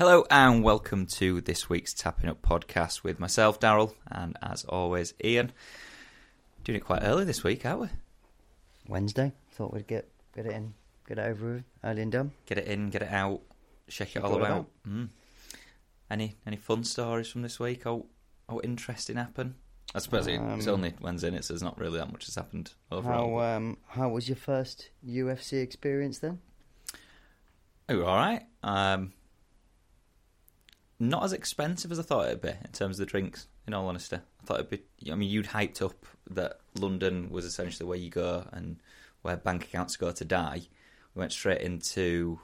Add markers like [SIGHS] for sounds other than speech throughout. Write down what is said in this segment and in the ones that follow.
Hello and welcome to this week's Tapping Up podcast with myself, Daryl, and as always, Ian. Doing it quite early this week, aren't we? Wednesday. Thought we'd get get it in, get it over with, early and done. Get it in, get it out, shake it all it all about. Mm. Any any fun stories from this week? Oh, oh, interesting happen. I suppose it- it's Um, only Wednesday, so there's not really that much has happened overall. How um how was your first UFC experience then? Oh, all right. Um, not as expensive as I thought it'd be in terms of the drinks. In all honesty, I thought it'd be. I mean, you'd hyped up that London was essentially where you go and where bank accounts go to die. We went straight into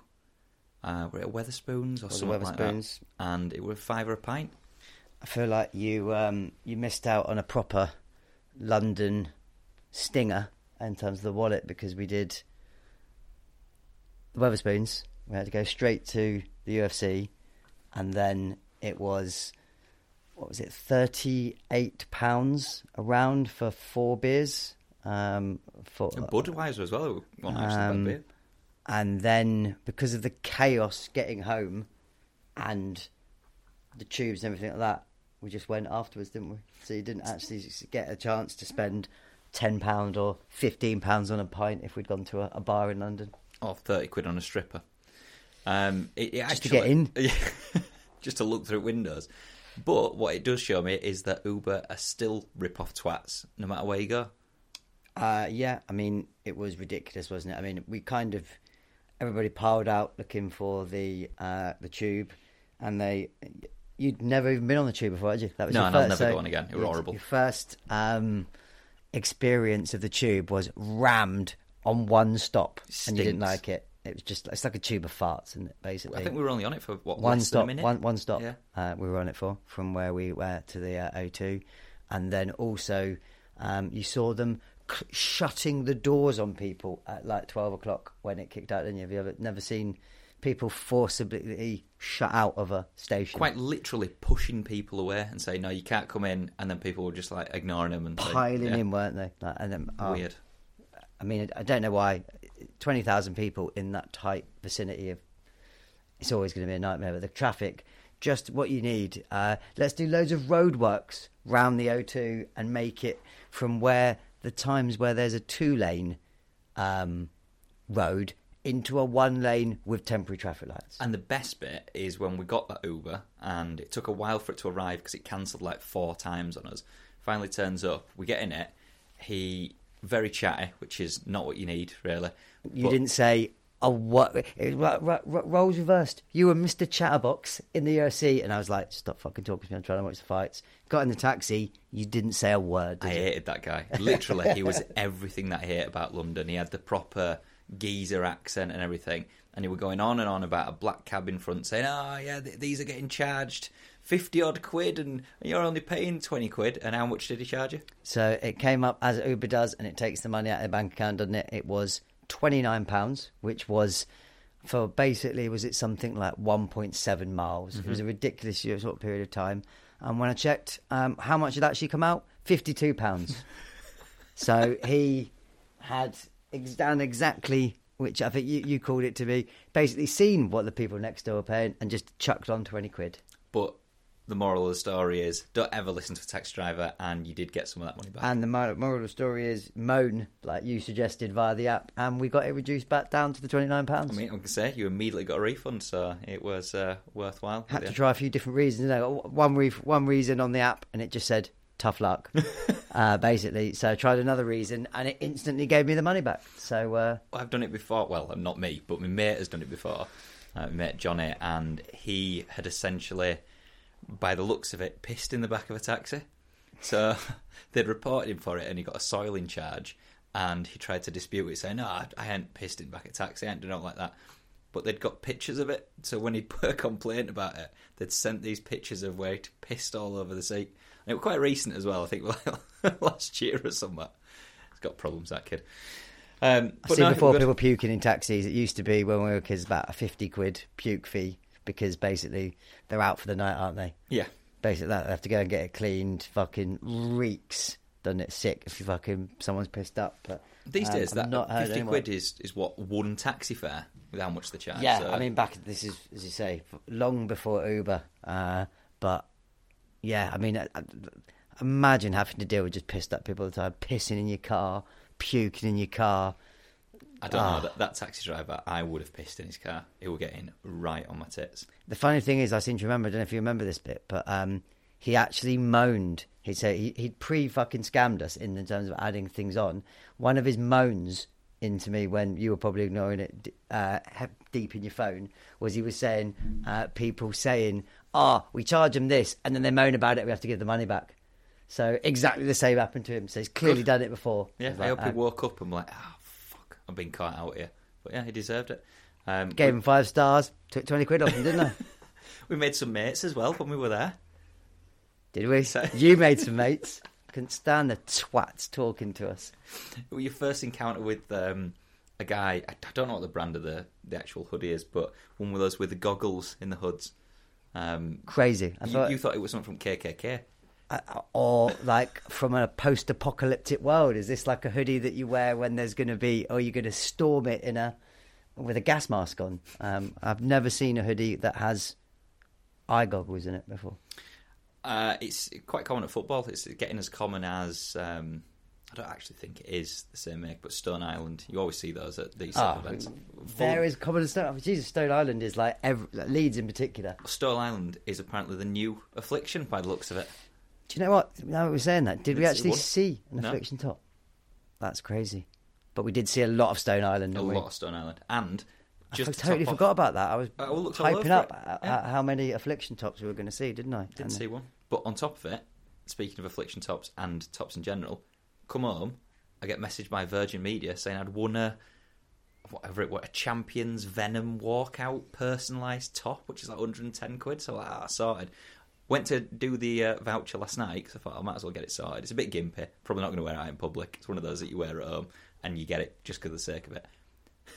uh, were it Wetherspoons or something like that, and it was five or a pint. I feel like you um you missed out on a proper London stinger in terms of the wallet because we did the Wetherspoons. We had to go straight to the UFC, and then it was what was it, thirty eight pounds around for four beers. Um, for And Budweiser as well. One Um, beer. and then because of the chaos getting home and the tubes and everything like that, we just went afterwards, didn't we? So you didn't actually get a chance to spend ten pound or fifteen pounds on a pint if we'd gone to a, a bar in London. Or thirty quid on a stripper. Um, it, it Just to get in? [LAUGHS] just to look through windows. But what it does show me is that Uber are still rip off twats, no matter where you go. Uh, yeah, I mean it was ridiculous, wasn't it? I mean we kind of everybody piled out looking for the uh, the tube, and they you'd never even been on the tube before, had you? That was No, your and I'll never so go on again. It was horrible. Your first um, experience of the tube was rammed on one stop, and you didn't like it. It was just it's like a tube of farts, isn't? Basically, I think we were only on it for what one less than a stop, minute. one one stop. Yeah. Uh, we were on it for from where we were to the uh, O2, and then also um, you saw them c- shutting the doors on people at like twelve o'clock when it kicked out. Didn't you? Have you ever never seen people forcibly shut out of a station? Quite literally pushing people away and saying, "No, you can't come in," and then people were just like ignoring them and piling yeah, in, weren't they? Like, and then, oh, Weird. I mean, I don't know why twenty thousand people in that tight vicinity of it's always going to be a nightmare. But the traffic, just what you need. Uh, let's do loads of roadworks round the O2 and make it from where the times where there's a two lane um, road into a one lane with temporary traffic lights. And the best bit is when we got that Uber, and it took a while for it to arrive because it cancelled like four times on us. Finally turns up, we get in it. He very chatty, which is not what you need really. You But- didn't say. Oh, what? It, ro- ro- ro- roles reversed. You were Mr. Chatterbox in the UFC, and I was like, "Stop fucking talking to me. I'm trying to watch the fights." Got in the taxi. You didn't say a word. I you? hated that guy. Literally, he was [LAUGHS] everything that I hate about London. He had the proper geezer accent and everything, and he was going on and on about a black cab in front, saying, "Oh yeah, th- these are getting charged fifty odd quid, and you're only paying twenty quid." And how much did he charge you? So it came up as Uber does, and it takes the money out of the bank account, doesn't it? It was twenty nine pounds, which was for basically was it something like one point seven miles. It was a ridiculous sort of period of time. And when I checked, um, how much had actually come out? Fifty two pounds. [LAUGHS] so he had ex- done exactly. Which I think you, you called it to be basically seen what the people next door were paying and just chucked on 20 quid. But the moral of the story is, don't ever listen to a taxi driver, and you did get some of that money back. And the moral of the story is moan, like you suggested via the app, and we got it reduced back down to the twenty nine pounds. I mean, I can say you immediately got a refund, so it was uh, worthwhile. Had to try a few different reasons. You know, one re- one reason on the app, and it just said tough luck, [LAUGHS] uh, basically. So I tried another reason, and it instantly gave me the money back. So uh, I've done it before. Well, not me, but my mate has done it before. Uh, my mate Johnny, and he had essentially, by the looks of it, pissed in the back of a taxi. So [LAUGHS] they'd reported him for it, and he got a soiling charge. And he tried to dispute it, saying, "No, I, I hadn't pissed in the back of a taxi. I hadn't done it like that." But they'd got pictures of it, so when he'd [LAUGHS] put a complaint about it, they'd sent these pictures of where he'd pissed all over the seat. And it was quite recent as well. I think like [LAUGHS] last year or something. He's got problems, that kid. Um, I've seen no, before people puking in taxis. It used to be when we were kids about a fifty quid puke fee because basically they're out for the night, aren't they? Yeah. Basically, they have to go and get it cleaned. Fucking reeks doesn't it? Sick if you fucking someone's pissed up. But These um, days, I've that not 50 anyone- quid is, is what one taxi fare with how much they charge. Yeah, so- I mean, back this is as you say, long before Uber. Uh, but yeah, I mean, I, I- imagine having to deal with just pissed up people all the time, pissing in your car, puking in your car. I don't Ah. know. That, that taxi driver, I would have pissed in his car. He would get in right on my tits. The funny thing is, I seem to remember. I don't know if you remember this bit, but um, he actually moaned. He said he, he'd pre fucking scammed us in the terms of adding things on. One of his moans into me when you were probably ignoring it uh, deep in your phone was he was saying uh, people saying, "Ah, we charge them this," and then they moan about it. We have to give the money back. So exactly the same happened to him. So he's clearly done it before. Yeah, was I like, hope he uh, woke up and like, oh, I've been caught out here. But yeah, he deserved it. Um, Gave we, him five stars. Took twenty quid off him, didn't I? [LAUGHS] we made some mates as well when we were there. Did we? So- [LAUGHS] You made some mates. Couldn't stand the twats talking to us. Your first encounter with um, a guy, I, don't know what the brand of the, the actual hoodie is, but one with us with the goggles in the hoods. Um, Crazy. You, thought, you thought it was something from KKK. Uh, or like from a post-apocalyptic world. Is this like a hoodie that you wear when there's going to be, or you're going to storm it in a with a gas mask on? Um, I've never seen a hoodie that has eye goggles in it before. Uh, it's quite common at football. It's getting as common as um, I don't actually think it is the same make, but Stone Island. You always see those at these of events. There is common as Stone. Jesus, Stone Island is like, every, like Leeds in particular. Stone Island is apparently the new affliction by the looks of it. Do you know what? Now that we're saying that, did we It's- it actually was- see an No. affliction top? That's crazy. But we did see a lot of Stone Island. A didn't we? lot of Stone Island, and I just to totally top off- forgot about that. I was I looked all hyping up it. at, Yeah. how many affliction tops we were going to see, didn't I? Didn't And- see one. But on top of it, speaking of affliction tops and tops in general, come home, I get messaged by Virgin Media saying I'd won a whatever it was, a Champions Venom walkout personalised top, which is like 110 quid. So like, ah, sorted. Went to do the uh, voucher last night because I thought I might as well get it sorted. It's a bit gimpy. Probably not going to wear it out in public. It's one of those that you wear at home and you get it just for the sake of it. [LAUGHS]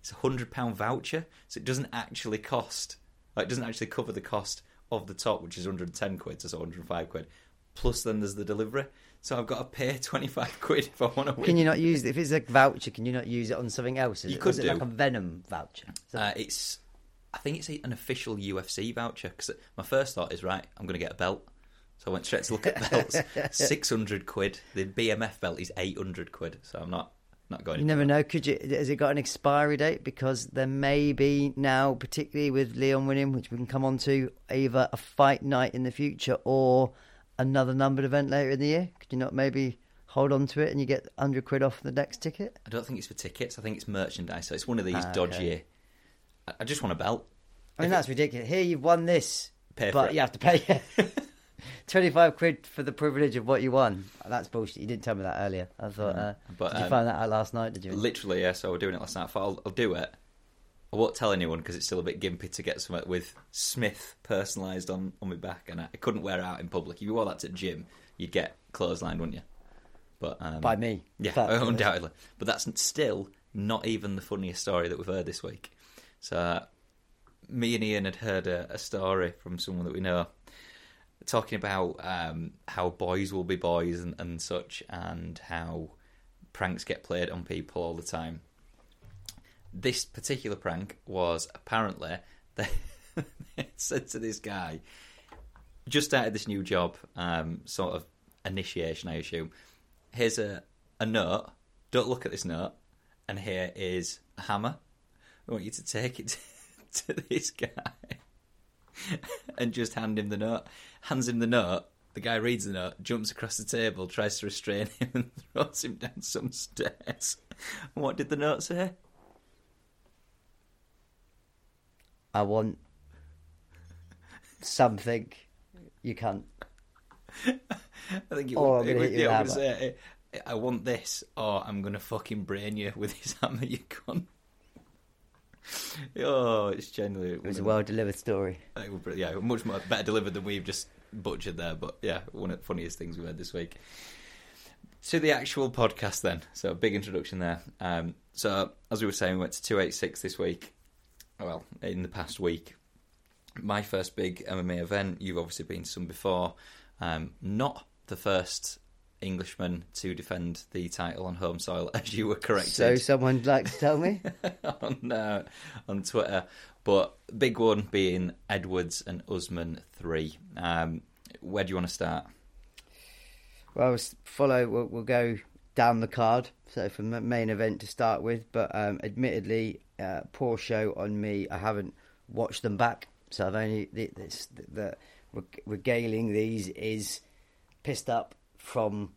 It's a hundred pound voucher, so it doesn't actually cost. Like, it doesn't actually cover the cost of the top, which is 110 quid, so it's 105 quid. Plus, then there's the delivery. So I've got to pay [LAUGHS] 25 quid if I want to win. Can you not use it if it's a voucher? Can you not use it on something else? Is You it, could is it do. like a Venom voucher. So- Uh, it's, I think it's an official UFC voucher because my first thought is right. I'm going to get a belt, so I went straight to look at belts. [LAUGHS] 600 quid. The BMF belt is 800 quid, so I'm not not going. you never know. Could you? Has it got an expiry date? Because there may be now, particularly with Leon winning, which we can come on to, either a fight night in the future or another numbered event later in the year. Could you not maybe hold on to it and you get hundred quid off the next ticket? I don't think it's for tickets. I think it's merchandise. So it's one of these Ah, dodgy. okay. I, just want a belt. I mean, If it- that's ridiculous. Here you've won this, Pay but you have to pay [LAUGHS] [LAUGHS] twenty-five quid for the privilege of what you won. That's bullshit. You didn't tell me that earlier. I thought. Uh, But, did you um, find that out last night? Did you? Literally, yeah. So we're doing it last night. I thought I'll, I'll do it. I won't tell anyone because it's still a bit gimpy to get something with Smith personalised on, on my back, and I, I couldn't wear it out in public. If you wore that to the gym, you'd get clotheslined, wouldn't you? But um, By me. yeah, [LAUGHS] undoubtedly. But that's still not even the funniest story that we've heard this week. So, me and Ian had heard a, a story from someone that we know talking about um, how boys will be boys and, and such, and how pranks get played on people all the time. This particular prank was apparently [LAUGHS] they said to this guy, just started this new job, um, sort of initiation, I assume. Here's a, a note. Don't look at this note. And here is a hammer. I want you to take it [LAUGHS] to this guy [LAUGHS] and just hand him the note. Hands him the note. The guy reads the note, jumps across the table, tries to restrain him, [LAUGHS] and throws him down some stairs. And what did the note say? I want something. You can't. I think it would, Oh, I'm it gonna would, hit you yeah, with would say, I want this, or I'm going to fucking brain you with this hammer, you cunt. [LAUGHS] Oh, it's genuinely. It was a well delivered story. Br- yeah, much more better delivered than we've just butchered there. But yeah, one of the funniest things we've heard this week. To the actual podcast, then. So a big introduction there. Um, so as we were saying, we went to two eight six this week. Well, in the past week, my first big MMA event. You've obviously been to some before. Um, not the first Englishman to defend the title on home soil, [LAUGHS] as you were correct. So someone'd like to tell me? [LAUGHS] on uh, on Twitter. But big one being Edwards and Usman three. Um, where do you want to start? Well, we'll follow. We'll, we'll go down the card. So from the main event to start with, but um, admittedly, uh, poor show on me. I haven't watched them back, so I've only the, this, the, the reg- regaling these is pissed up from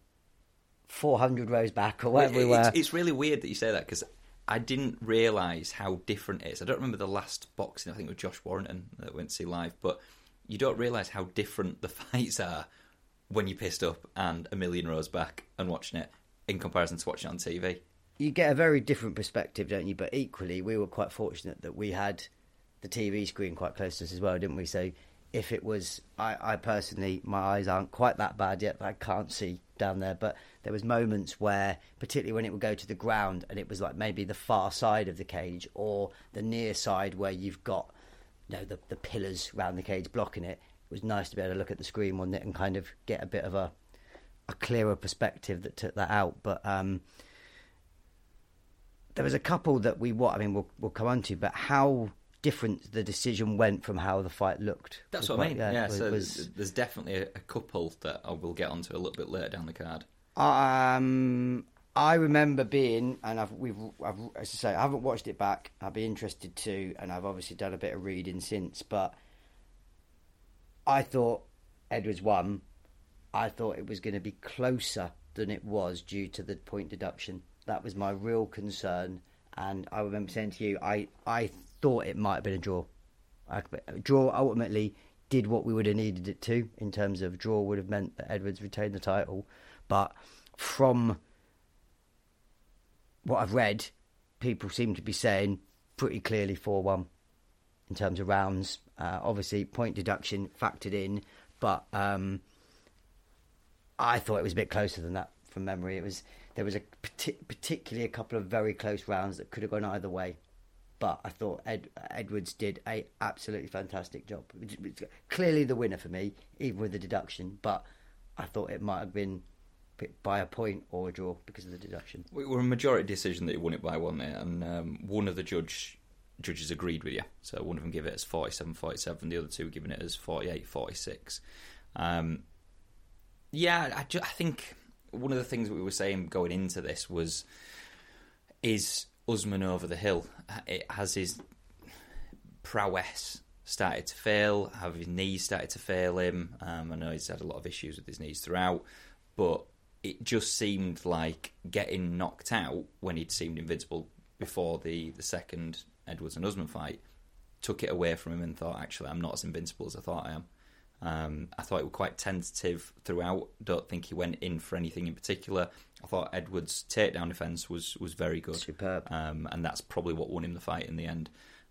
400 rows back or whatever we were. it's, it's really weird that you say that because I didn't realise how different it is. I don't remember the last boxing. I think it was Josh Warrington that went to see live, but you don't realise how different the [LAUGHS] fights are when you're pissed up and a million rows back and watching it in comparison to watching it on TV. you get a very different perspective, don't you? But equally, we were quite fortunate that we had the TV screen quite close to us as well, didn't we? So if it was, I, I personally, my eyes aren't quite that bad yet. I can't see down there, but there was moments where, particularly when it would go to the ground, and it was like maybe the far side of the cage or the near side where you've got, you know, the the pillars round the cage blocking it. It was nice to be able to look at the screen, wasn't it, and kind of get a bit of a a clearer perspective that took that out. But um, there was a couple that we what I mean we'll we'll come on to, but how different the decision went from how the fight looked. That's what I quite- mean. Yeah, was- so was- there's definitely a, a couple that I will get onto a little bit later down the card. Um, I remember being, and I've we've I've, as I say, I haven't watched it back. I'd be interested to, and I've obviously done a bit of reading since. But I thought Edwards won. I thought it was going to be closer than it was due to the point deduction. That was my real concern, and I remember saying to you, I I thought it might have been a draw. A draw ultimately did what we would have needed it to in terms of draw would have meant that Edwards retained the title, but from what I've read, people seem to be saying pretty clearly 4 1 in terms of rounds. Uh, obviously, point deduction factored in, but um, I thought it was a bit closer than that from memory. It was there was a parti- particularly a couple of very close rounds that could have gone either way, but I thought Ed, Edwards did a absolutely fantastic job. Clearly the winner for me, even with the deduction, but I thought it might have been by a point or a draw because of the deduction. It were a majority decision that he won it by one there, and um, one of the judge judges agreed with you. So one of them gave it as 47-47, the other two giving it as 48-46. Um, yeah, I, ju- I think one of the things we were saying going into this was, is Usman over the hill? It has his prowess started to fail? Have his knees started to fail him? Um, I know he's had a lot of issues with his knees throughout, but it just seemed like getting knocked out when he'd seemed invincible before the, the second Edwards and Usman fight took it away from him and thought, actually, I'm not as invincible as I thought I am. Um, I thought it was quite tentative throughout. Don't think he went in for anything in particular. I thought Edwards' takedown defence was was very good, Superb. um, and that's probably what won him the fight in the end.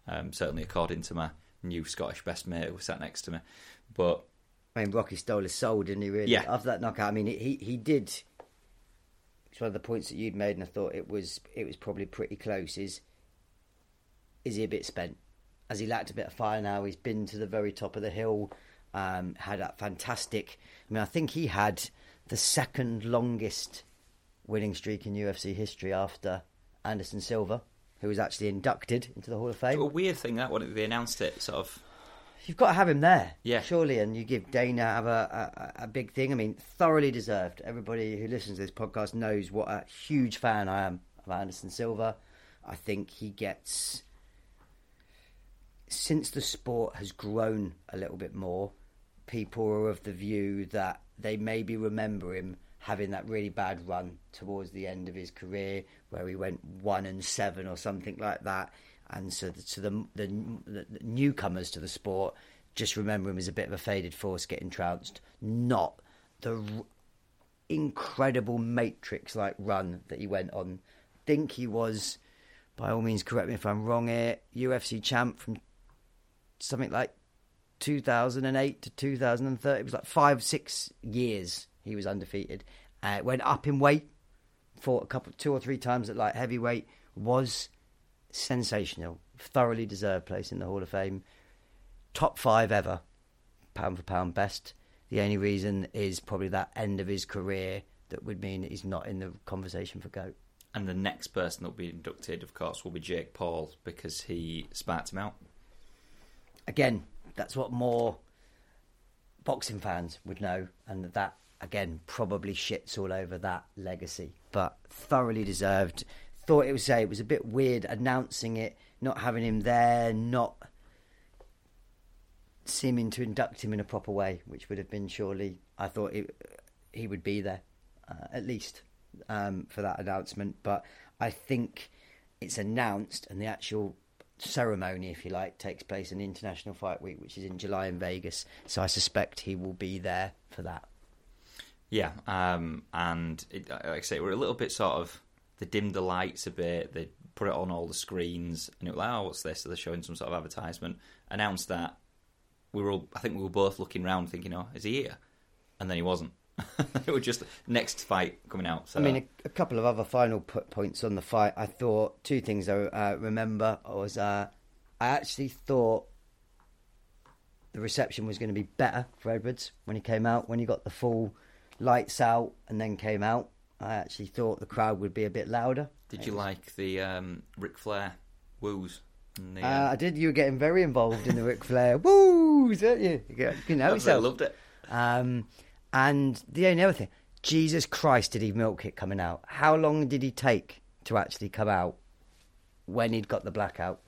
Um, certainly, according to my new Scottish best mate who sat next to me. But I mean, Rocky stole his soul, didn't he? Really? Yeah. After that knockout, I mean, he he did. It's one of the points that you'd made, and I thought it was it was probably pretty close. Is is he a bit spent? Has he lacked a bit of fire now? He's been to the very top of the hill. Um, had that fantastic. I mean, I think he had the second longest winning streak in UFC history after Anderson Silva, who was actually inducted into the Hall of Fame. a weird thing that when they announced it, sort of You've got to have him there, Yeah. surely, and you give Dana have a, a a big thing. I mean, thoroughly deserved. Everybody who listens to this podcast knows what a huge fan I am of Anderson Silva. I think he gets since the sport has grown a little bit more. People are of the view that they maybe remember him having that really bad run towards the end of his career, where he went one and seven or something like that. And so, the, so the, the, the newcomers to the sport just remember him as a bit of a faded force getting trounced, not the r- incredible matrix-like run that he went on. Think he was, by all means, correct me if I'm wrong here, UFC champ from something like 2008 to 2030. It was like five, six years he was undefeated. Uh, went up in weight, fought a couple, two or three times at light heavyweight. Was sensational. Thoroughly deserved place in the Hall of Fame. Top five ever, pound for pound best. The only reason is probably that end of his career that would mean that he's not in the conversation for goat. And the next person that will be inducted, of course, will be Jake Paul because he spat him out. Again, that's what more boxing fans would know, and that again probably shits all over that legacy. But thoroughly deserved. Thought it was say it was a bit weird announcing it, not having him there, not seeming to induct him in a proper way, which would have been surely. I thought it, he would be there, uh, at least um, for that announcement. But I think it's announced, and the actual ceremony, if you like, takes place in International Fight Week, which is in July in Vegas. So I suspect he will be there for that. Yeah, um, and it, like I say, we're a little bit sort of they dimmed the lights a bit. They put it on all the screens, and it was like, "Oh, what's this?" So they're showing some sort of advertisement. Announced that we were all, I think we were both looking around, thinking, "Oh, is he here?" And then he wasn't. [LAUGHS] it was just next fight coming out. So. I mean, a, a couple of other final points on the fight. I thought two things. I uh, remember was uh, I actually thought the reception was going to be better for Edwards when he came out. When he got the full lights out and then came out, I actually thought the crowd would be a bit louder. Did you like the um, Ric Flair woos? The, uh, uh, I did. You were getting very involved in the Ric Flair woos, weren't you? You couldn't help loved it. Um, and the only other thing, Jesus Christ, did he milk it coming out? How long did he take to actually come out when he'd got the blackout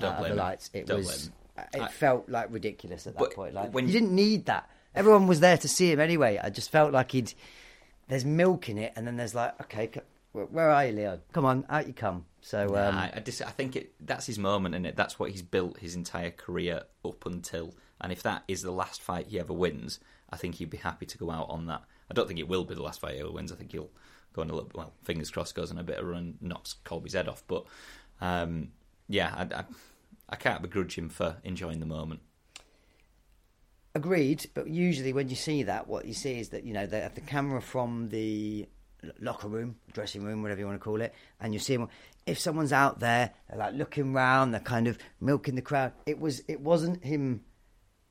uh, of the lights? It Don't was. It I- felt like ridiculous at that But point. Like when- you didn't need that. Everyone was there to see him anyway. I just felt like he'd. There's milk in it, and then there's like, okay, where- are you, Leo? Come on, out you come. So um, Nah, I, just, I think it, that's his moment, and it? That's what he's built his entire career up until. And if that is the last fight he ever wins, I think he'd be happy to go out on that. I don't think it will be the last fight he ever wins. I think he'll go on a little. Well, fingers crossed, goes on a bit of a run, knocks Colby's head off. But um, yeah, I, I, I can't begrudge him for enjoying the moment. Agreed, but usually when you see that, what you see is that you know they have the camera from the locker room, dressing room, whatever you want to call it, and you see them. If someone's out there, they're like looking round, they're kind of milking the crowd. It was, it wasn't him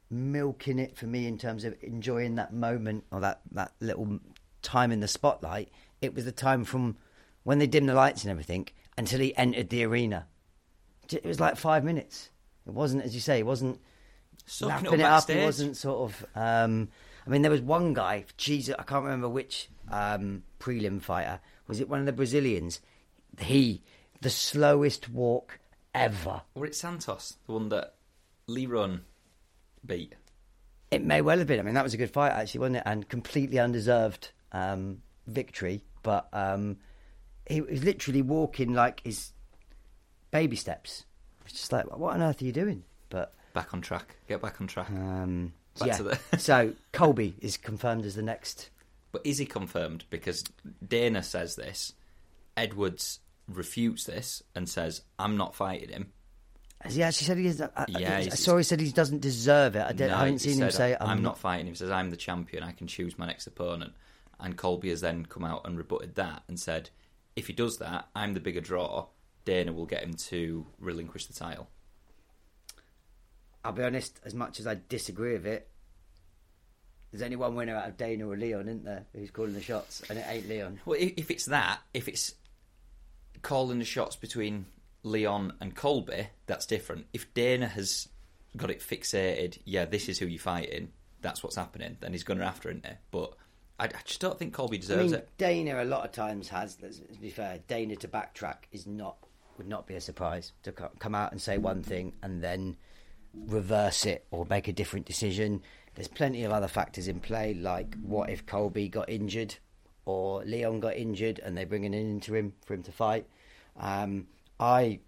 milking it for me in terms of enjoying that moment or that that little time in the spotlight. It was the time from when they dimmed the lights and everything until he entered the arena. It was like five minutes. It wasn't, as you say, it wasn't Soaking lapping it up. It wasn't sort of. Um, I mean, there was one guy. Jesus, I can't remember which um, prelim fighter. Was it one of the Brazilians? He, the slowest walk ever. Were it Santos, the one that Lerone beat? It may well have been. I mean, that was a good fight actually, wasn't it? And completely undeserved um, victory. But um, he was literally walking like his baby steps. It's just like, what on earth are you doing? But Back on track. Get back on track. um, Back yeah. the- [LAUGHS] so Colby is confirmed as the next But is he confirmed? Because Dana says this, Edwards refutes this and says, "I'm not fighting him." Has he actually said he is? I, I- Yeah, I, he's- saw he said he doesn't deserve it. I, didn't. No, I haven't seen him say "I'm not fighting him." He says, "I'm the champion. I can choose my next opponent." And Colby has then come out and rebutted that and said, "If he does that, I'm the bigger draw. Dana will get him to relinquish the title." I'll be honest. As much as I disagree with it, there's only one winner out of Dana or Leon, isn't there? Who's calling the shots, and it ain't Leon. Well, if it's that, if it's calling the shots between Leon and Colby, that's different. If Dana has got it fixated, yeah, this is who you're fighting, that's what's happening, then he's going after it. But I, I just don't think Colby I deserves mean, it. Dana a lot of times has. Let's be fair. Dana to backtrack is not would not be a surprise to come out and say one thing and then reverse it or make a different decision. There's plenty of other factors in play, like what if Colby got injured or Leon got injured and they bring an interim for him to fight. Um, I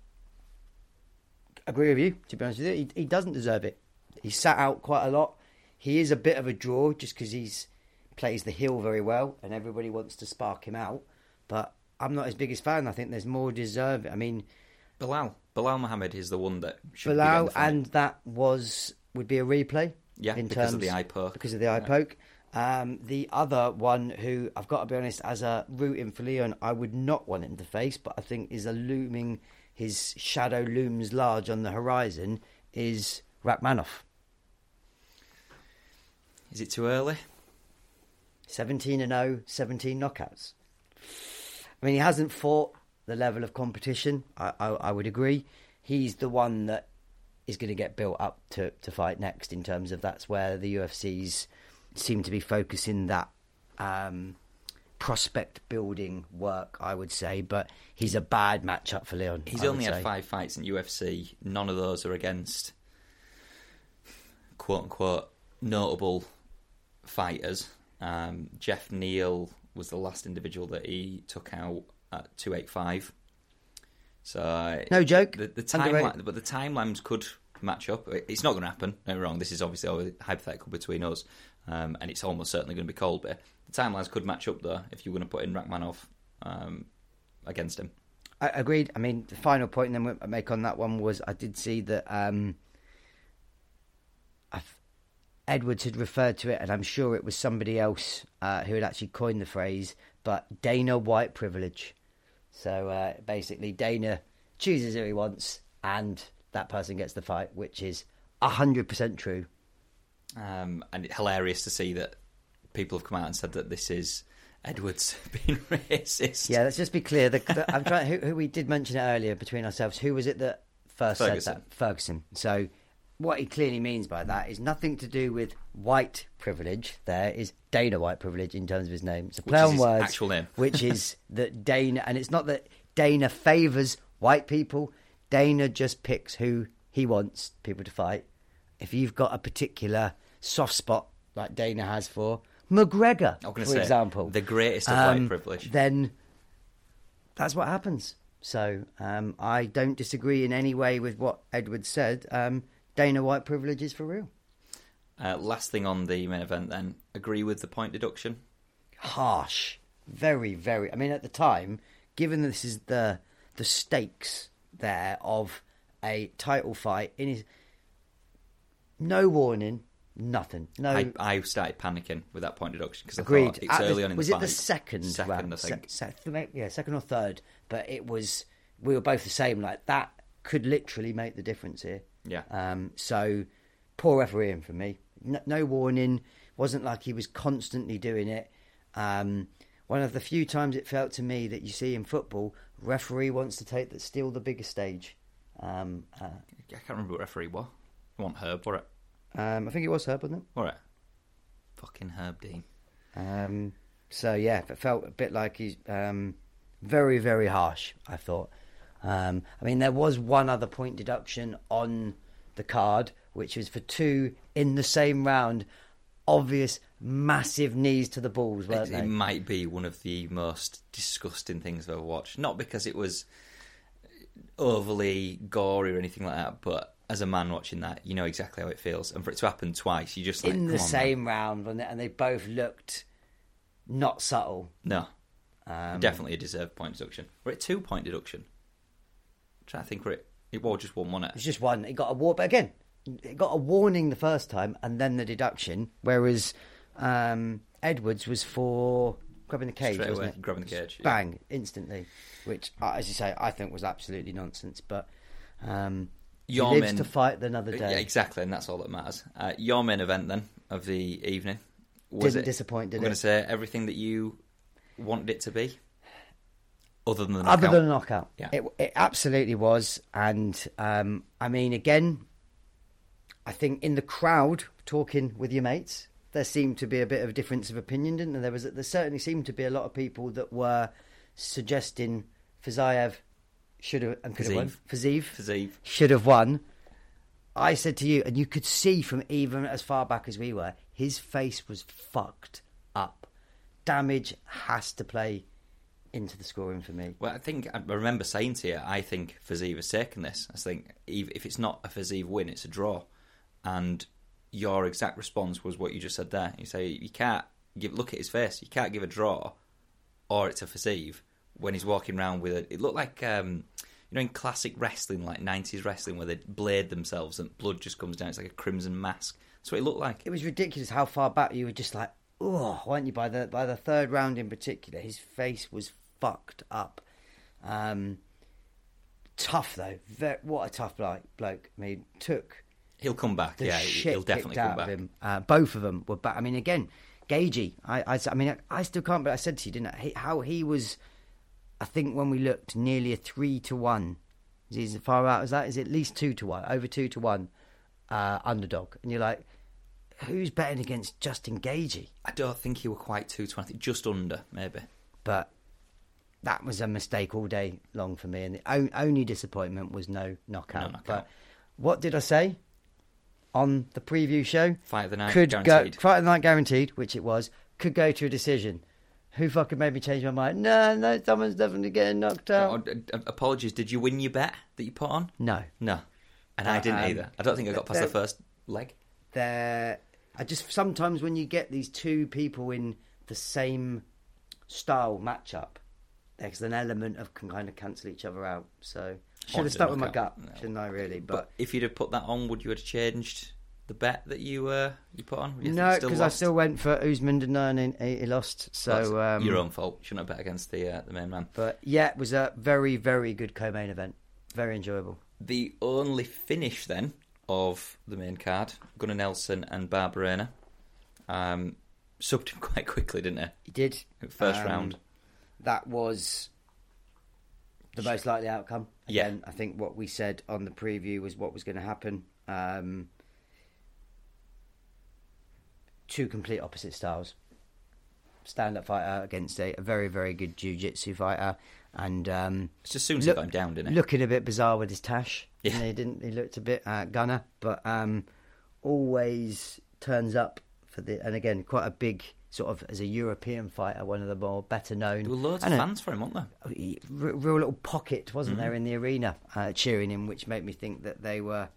agree with you. To be honest with you, he, he doesn't deserve it. He sat out quite a lot. He is a bit of a draw just because he's plays the heel very well, and everybody wants to spark him out. But I'm not his biggest fan. I think there's more deserve. I mean, Belal. Belal Muhammad is the one that should Bilal, and that was would be a replay. Yeah, in because terms, of the eye poke. Because of the eye Yeah. poke. Um, the other one, who I've got to be honest, as a rooting for Leon, I would not want him to face, but I think is a looming. His shadow looms large on the horizon. Is Rakhmonov. Is it too early? 17 and 0, 17 knockouts. I mean, he hasn't fought the level of competition. I, I, I would agree. He's the one that is going to get built up to, to fight next in terms of that's where the UFC's seem to be focusing that um, prospect building work, I would say. But he's a bad matchup for Leon. He's I only had say. five fights in UFC. None of those are against quote unquote notable fighters. Um, Geoff Neal was the last individual that he took out at two eight five. So No joke. The, the timeline, but the timelines could match up. It's not going to happen. Me wrong. This is obviously hypothetical between us, um, and it's almost certainly going to be Colby. The timelines could match up though if you were going to put in Rakhmonov um, against him. I agreed. I mean, the final point then I make on that one was I did see that um, I've, Edwards had referred to it, and I'm sure it was somebody else uh, who had actually coined the phrase, but Dana White privilege. So uh, basically, Dana chooses who he wants, and that person gets the fight, which is hundred percent true. Um, and it's hilarious to see that people have come out and said that this is Edwards [LAUGHS] being [LAUGHS] racist. Yeah, let's just be clear. The, the, I'm trying. Who, who we did mention it earlier between ourselves. Who was it that first Ferguson. said that? Ferguson. So, what he clearly means by that is nothing to do with white privilege. There is Dana White privilege in terms of his name. It's a play on his words, actual name. [LAUGHS] which is [LAUGHS] that Dana, and it's not that Dana favours white people. Dana just picks who he wants people to fight. If you've got a particular soft spot like Dana has for McGregor, for say example, the greatest of um, white privilege. then that's what happens. So um, I don't disagree in any way with what Edward said. Um, Dana White privilege is for real. Uh, last thing on the main event, then agree with the point deduction. Harsh, very, very. I mean, at the time, given that this is the the stakes there of a title fight, in his no warning, nothing, no. I, I started panicking with that point deduction because I thought it's At the- early on in was the Was it the second, Second, round? I think. Se- se- yeah, second or third. But it was we were both the same. Like that could literally make the difference here. Yeah. Um. So poor refereeing for me. No, no warning. Wasn't like he was constantly doing it. Um. One of the few times it felt to me that you see in football, referee wants to take the steal the bigger stage. Um. Uh, I can't remember what referee was. I want Herb, what it? um. I think it was Herb, wasn't it? What it? Fucking Herb Dean. Um, so yeah, it felt a bit like he's um, very, very harsh. I thought. Um, I mean, there was one other point deduction on the card, which was for two in the same round. Obvious, massive knees to the balls, weren't It, they? it might be one of the most disgusting things I've ever watched. Not because it was overly gory or anything like that, but as a man watching that, you know exactly how it feels. And for it to happen twice, you just like in the "Come on, same round, wasn't it? and they both looked not subtle. No, Um, definitely a deserved point deduction. We're at two point deduction. Trying to think where it. It was just one, wasn't It's just one. It got a war, but again, it got a warning the first time, and then the deduction. Whereas um, Edwards was for grabbing the cage, Straight wasn't away, it? grabbing the cage, yeah. bang, instantly. Which, uh, as you say, I think was absolutely nonsense. But um, he Your lives men- to fight another Yeah, day. exactly, and that's all that matters. Uh, your main event then of the evening was Didn't it, disappoint, did I'm going to say everything that you wanted it to be, other than the Other knockout. than a knockout, Yeah. it, it absolutely was. And um, I mean, again, I think in the crowd talking with your mates, there seemed to be a bit of a difference of opinion, didn't there? There was there certainly seemed to be a lot of people that were suggesting Fiziev should have and could have won. Fiziev Fiziev. should have won. I said to you, and you could see from even as far back as we were, his face was fucked up. Damage has to play into the scoring for me. Well, I think I remember saying to you, I think Fiziev has taken this. I think if if it's not a Fiziev win, it's a draw. And your exact response was what you just said there. You say you can't give look at his face. You can't give a draw, or it's a Fiziev when he's walking around with it. It looked like um, you know in classic wrestling, like '90s wrestling, where they blade themselves and blood just comes down. It's like a crimson mask. That's what it looked like. It was ridiculous how far back you were just like, oh, weren't you? By the by the third round in particular, his face was fucked up. Um, tough though, Ve what a tough bloke. bloke. I mean, took He'll come back. yeah, he'll definitely come back. of him. Uh, both of them were back. I mean, again, Gaethje. I, I, I mean, I, I still can't. But I said to you, didn't I? How he was. I think when we looked, nearly a three to one. Is he as far out as that? Is it at least two to one? Over two to one uh, underdog, and you're like, who's betting against Justin Gaethje? I don't think he were quite two to. one. I think just under maybe. But that was a mistake all day long for me, and the only disappointment was no knockout. No knockout. But what did I say on the preview show? Fight of the night could guaranteed. go fight of the night guaranteed, which it was. Could go to a decision. Who fucking made me change my mind? No, no, someone's definitely getting knocked out. Oh, uh, apologies. Did you win your bet that you put on? No, No, and I Uh, didn't um, either. I don't think I got past the first leg. they're. I just sometimes when you get these two people in the same style matchup, there's an element of can kind of cancel each other out. So should have stuck with my gut. No. shouldn't I? Really, But, but, if you'd have put that on, would you have changed the bet that you uh, you put on? You no, because I still went for Usman Denan and he, he lost. So um, your own fault. Shouldn't have bet against the uh, the main man. But yeah, it was a very very good co-main event. Very enjoyable. The only finish then of the main card, Gunnar Nelson and Barberena, um, subbed him [LAUGHS] quite quickly, didn't they? He did First Um, round. That was the most likely outcome. Yeah. I think what we said on the preview was what was going to happen. Um, two complete opposite styles. Stand-up fighter against a, a very, very good jiu-jitsu fighter, and um, It's as soon as Look- he got him down, didn't it? looking a bit bizarre with his tash. Yeah, he didn't. He looked a bit uh, gunner, but um, always turns up for the. And again, quite a big sort of as a European fighter, one of the more better known. there were loads and of a- fans for him, weren't there? a r- real little pocket, wasn't Mm-hmm. there, in the arena uh, cheering him, which made me think that they were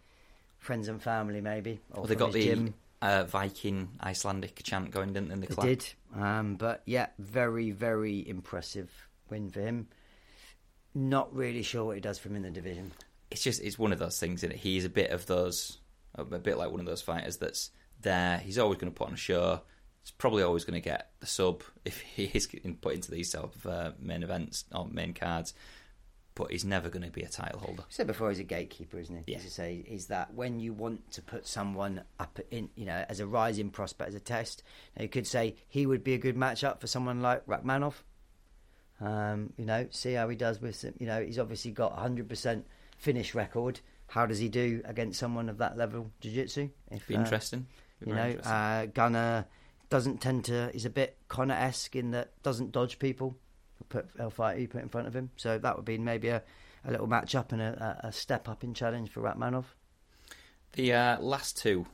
friends and family, maybe. Or Well, they got the uh, Viking Icelandic chant going, didn't they? In the They club. did, um, but yeah, very, very impressive win for him. Not really sure what he does for him in the division. it's just it's one of those things that he's a bit of those a bit like one of those fighters that's there he's always going to put on a show he's probably always going to get the sub [LAUGHS] if he is getting put into these type of uh, main events or main cards but he's never going to be a title holder I said before, he's a gatekeeper, isn't he? Yeah. As say, is that when you want to put someone up in, you know, as a rising prospect, as a test, you could say he would be a good matchup for someone like Rakhmonov. Um, you know, see how he does with, some- you know, he's obviously got a 100% finish record. How does he do against someone of that level, jiu-jitsu? If, be uh, interesting Be you know, interesting. uh, Gunnar doesn't tend to. He's a bit Conor-esque in that doesn't dodge people. Put he'll you put in front of him. So that would be maybe a, a little match up and a, a step up in challenge for Rakhmonov. The uh, last two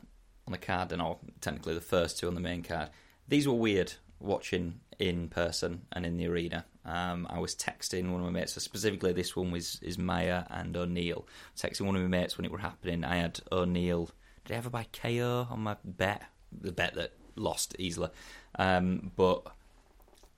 on the card, and all technically the first two on the main card, these were weird watching in person and in the arena. Um, I was texting one of my mates, so specifically this one was is Maia and O'Neill. Texting one of my mates when it were happening. I had O'Neill. Did I ever buy KO on my bet? The bet that lost easily, um, but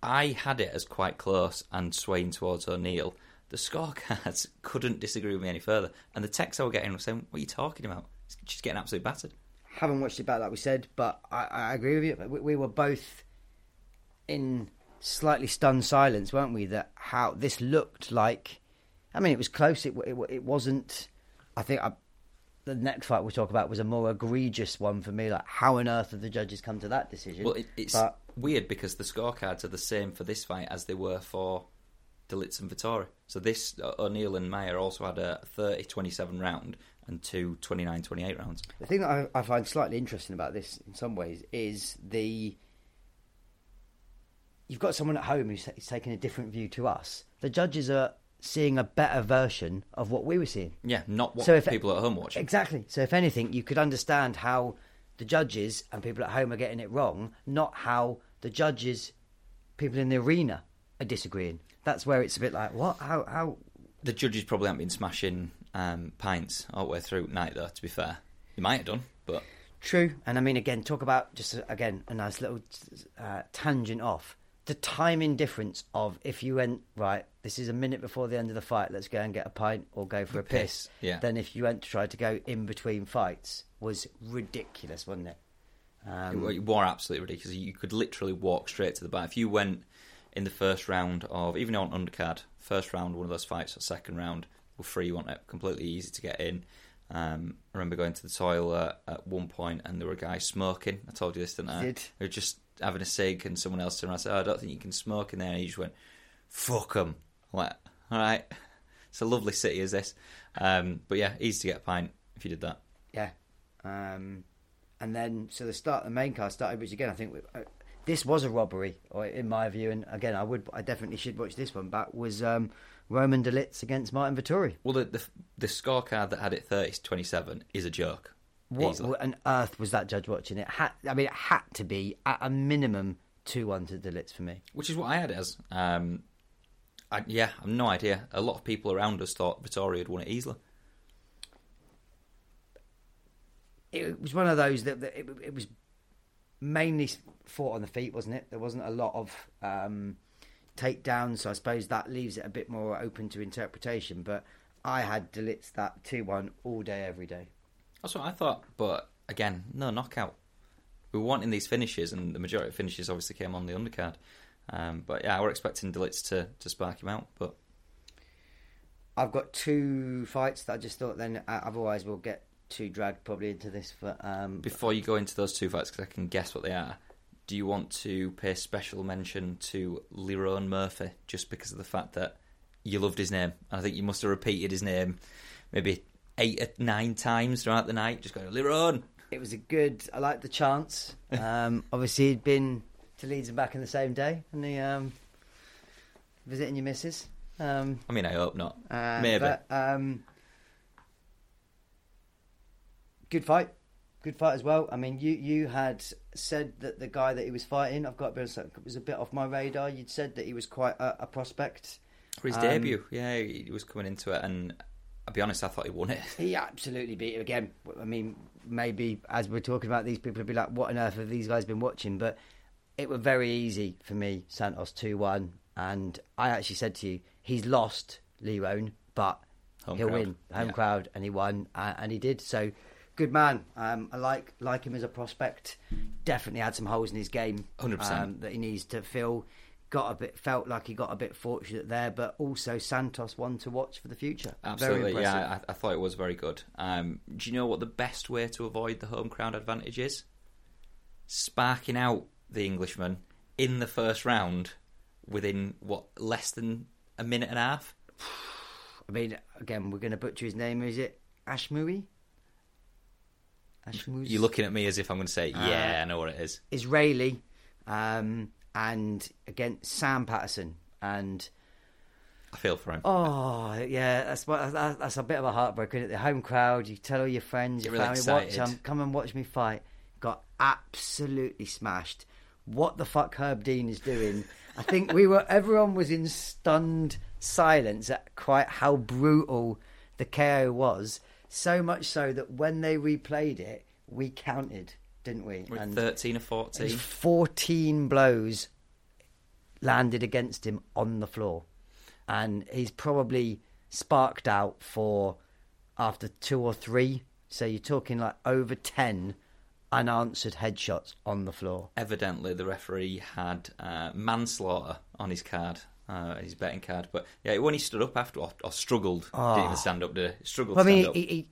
I had it as quite close and swaying towards O'Neill. The scorecards [LAUGHS] couldn't disagree with me any further, and the text I was getting was saying, "What are you talking about? She's getting absolutely battered." Haven't watched it back like we said, but I, I agree with you. We, we were both in slightly stunned silence, weren't we? That how this looked like. I mean, it was close. It it, it wasn't. I think I, the next fight we'll talk about was a more egregious one for me. Like, how on earth have the judges come to that decision? Well, it, it's But- weird because the scorecards are the same for this fight as they were for Dolidze and Vettori. So this uh, O'Neill and Maia also had a 30-27 round and two 29-28 rounds. The thing that I, I find slightly interesting about this, in some ways, is the you've got someone at home who's, who's taking a different view to us. The judges are seeing a better version of what we were seeing. Yeah, not what So if- people at home watching. Exactly. So, if anything, you could understand how the judges and people at home are getting it wrong, not how the judges, people in the arena, are disagreeing. That's where it's a bit like, what? How? How? The judges probably haven't been smashing um, pints all the way through night, though. To be fair, you might have done, but True. And I mean, again, talk about just uh, again a nice little uh, tangent off the timing difference of if you went right. This is a minute before the end of the fight. Let's go and get a pint or go for a piss. piss, yeah. Then if you went to try to go in between fights was ridiculous, wasn't it? Um, it, were absolutely ridiculous. You could literally walk straight to the bar. If you went in the first round of, even on undercard, first round, one of those fights, or second round, were free, you want it completely easy to get in. Um, I remember going to the toilet at one point and there were guys smoking. I told you this, didn't I? Did. They were just having a cig, and someone else turned around and said, oh, "I don't think you can smoke in there," and he just went, "Fuck them." Like, all right, it's a lovely city, is this? Um, but yeah, easy to get a pint if you did that. Yeah. Um, and then, so the start, the main card started, which again, I think uh, this was a robbery, or in my view. And again, I would, I definitely should watch this one back. Was um, Roman Dolidze against Marvin Vettori? Well, the, the the scorecard that had it thirty to twenty seven is a joke. What, Easily. on earth was that judge watching? It had, I mean, it had to be at a minimum two one to Dolidze for me. which is what I had it as. Um, I, yeah, I've no idea. A lot of people around us thought Vittoria had won it easily. It was one of those that, that it, it was mainly fought on the feet, wasn't it? There wasn't a lot of um, takedowns, so I suppose that leaves it a bit more open to interpretation. But I had Dolidze that two one all day, every day. That's what I thought. But again, no knockout. We were wanting these finishes, and the majority of finishes obviously came on the undercard. Um, but yeah, we're expecting Dolidze to, to spark him out. But I've got two fights that I just thought then uh, otherwise we'll get too dragged probably into this. But um, before you go into those two fights, because I can guess what they are, do you want to pay special mention to Lerone Murphy just because of the fact that you loved his name? I think you must have repeated his name maybe eight or nine times throughout the night, just going Lerone. it was a good. I liked the chance. [LAUGHS] Um, obviously, he'd been to Leeds and back in the same day, and the um, visiting your missus. Um, I mean, I hope not. uh, Maybe. but, um, good fight, good fight as well. I mean, you you had said that the guy that he was fighting, I've got to be honest, it was a bit off my radar. You'd said that he was quite a, a prospect. For his Um, debut, yeah, he was coming into it, and I'll be honest, I thought he won it. He absolutely beat him again. I mean, maybe as we're talking about these people, would be like, "What on earth have these guys been watching?" But it was very easy for me. Santos two one, and I actually said to you, he's lost Leone, but Home he'll crowd. win home Yeah. crowd, and he won, uh, and he did. So good man. Um, I like like him as a prospect. Definitely had some holes in his game. 100%. um, that he needs to fill. Got a bit felt like he got a bit fortunate there, but also Santos one to watch for the future. Absolutely, impressive. yeah, I, I thought it was very good. Um, do you know what the best way to avoid the home crowd advantage is? Sparking out the Englishman in the first round within what less than a minute and a half. [SIGHS] I mean, again, we're going to butcher his name. Is it Ashmui? Ashmui. You're looking at me as if I'm going to say, Uh, "Yeah, I know what it is." Israeli, um, and again Sam Patterson, and I feel for him. oh yeah, that's what that's a bit of a heartbreak. Isn't it? The home crowd, you tell all your friends, your really family, watch excited. um, come and watch me fight. Got absolutely smashed. What the fuck Herb Dean is doing? I think we were [LAUGHS] everyone was in stunned silence at quite how brutal the KO was. So much so that when they replayed it, we counted, didn't we? With And- 13 or 14. 14 blows landed against him on the floor. And he's probably sparked out for after two or three. So you're talking like over 10 unanswered headshots on the floor. Evidently, the referee had uh, manslaughter on his card, uh, his betting card. But yeah, when he stood up after, or, or struggled, didn't even stand up, he? Struggled Well, I to stand mean, up. he,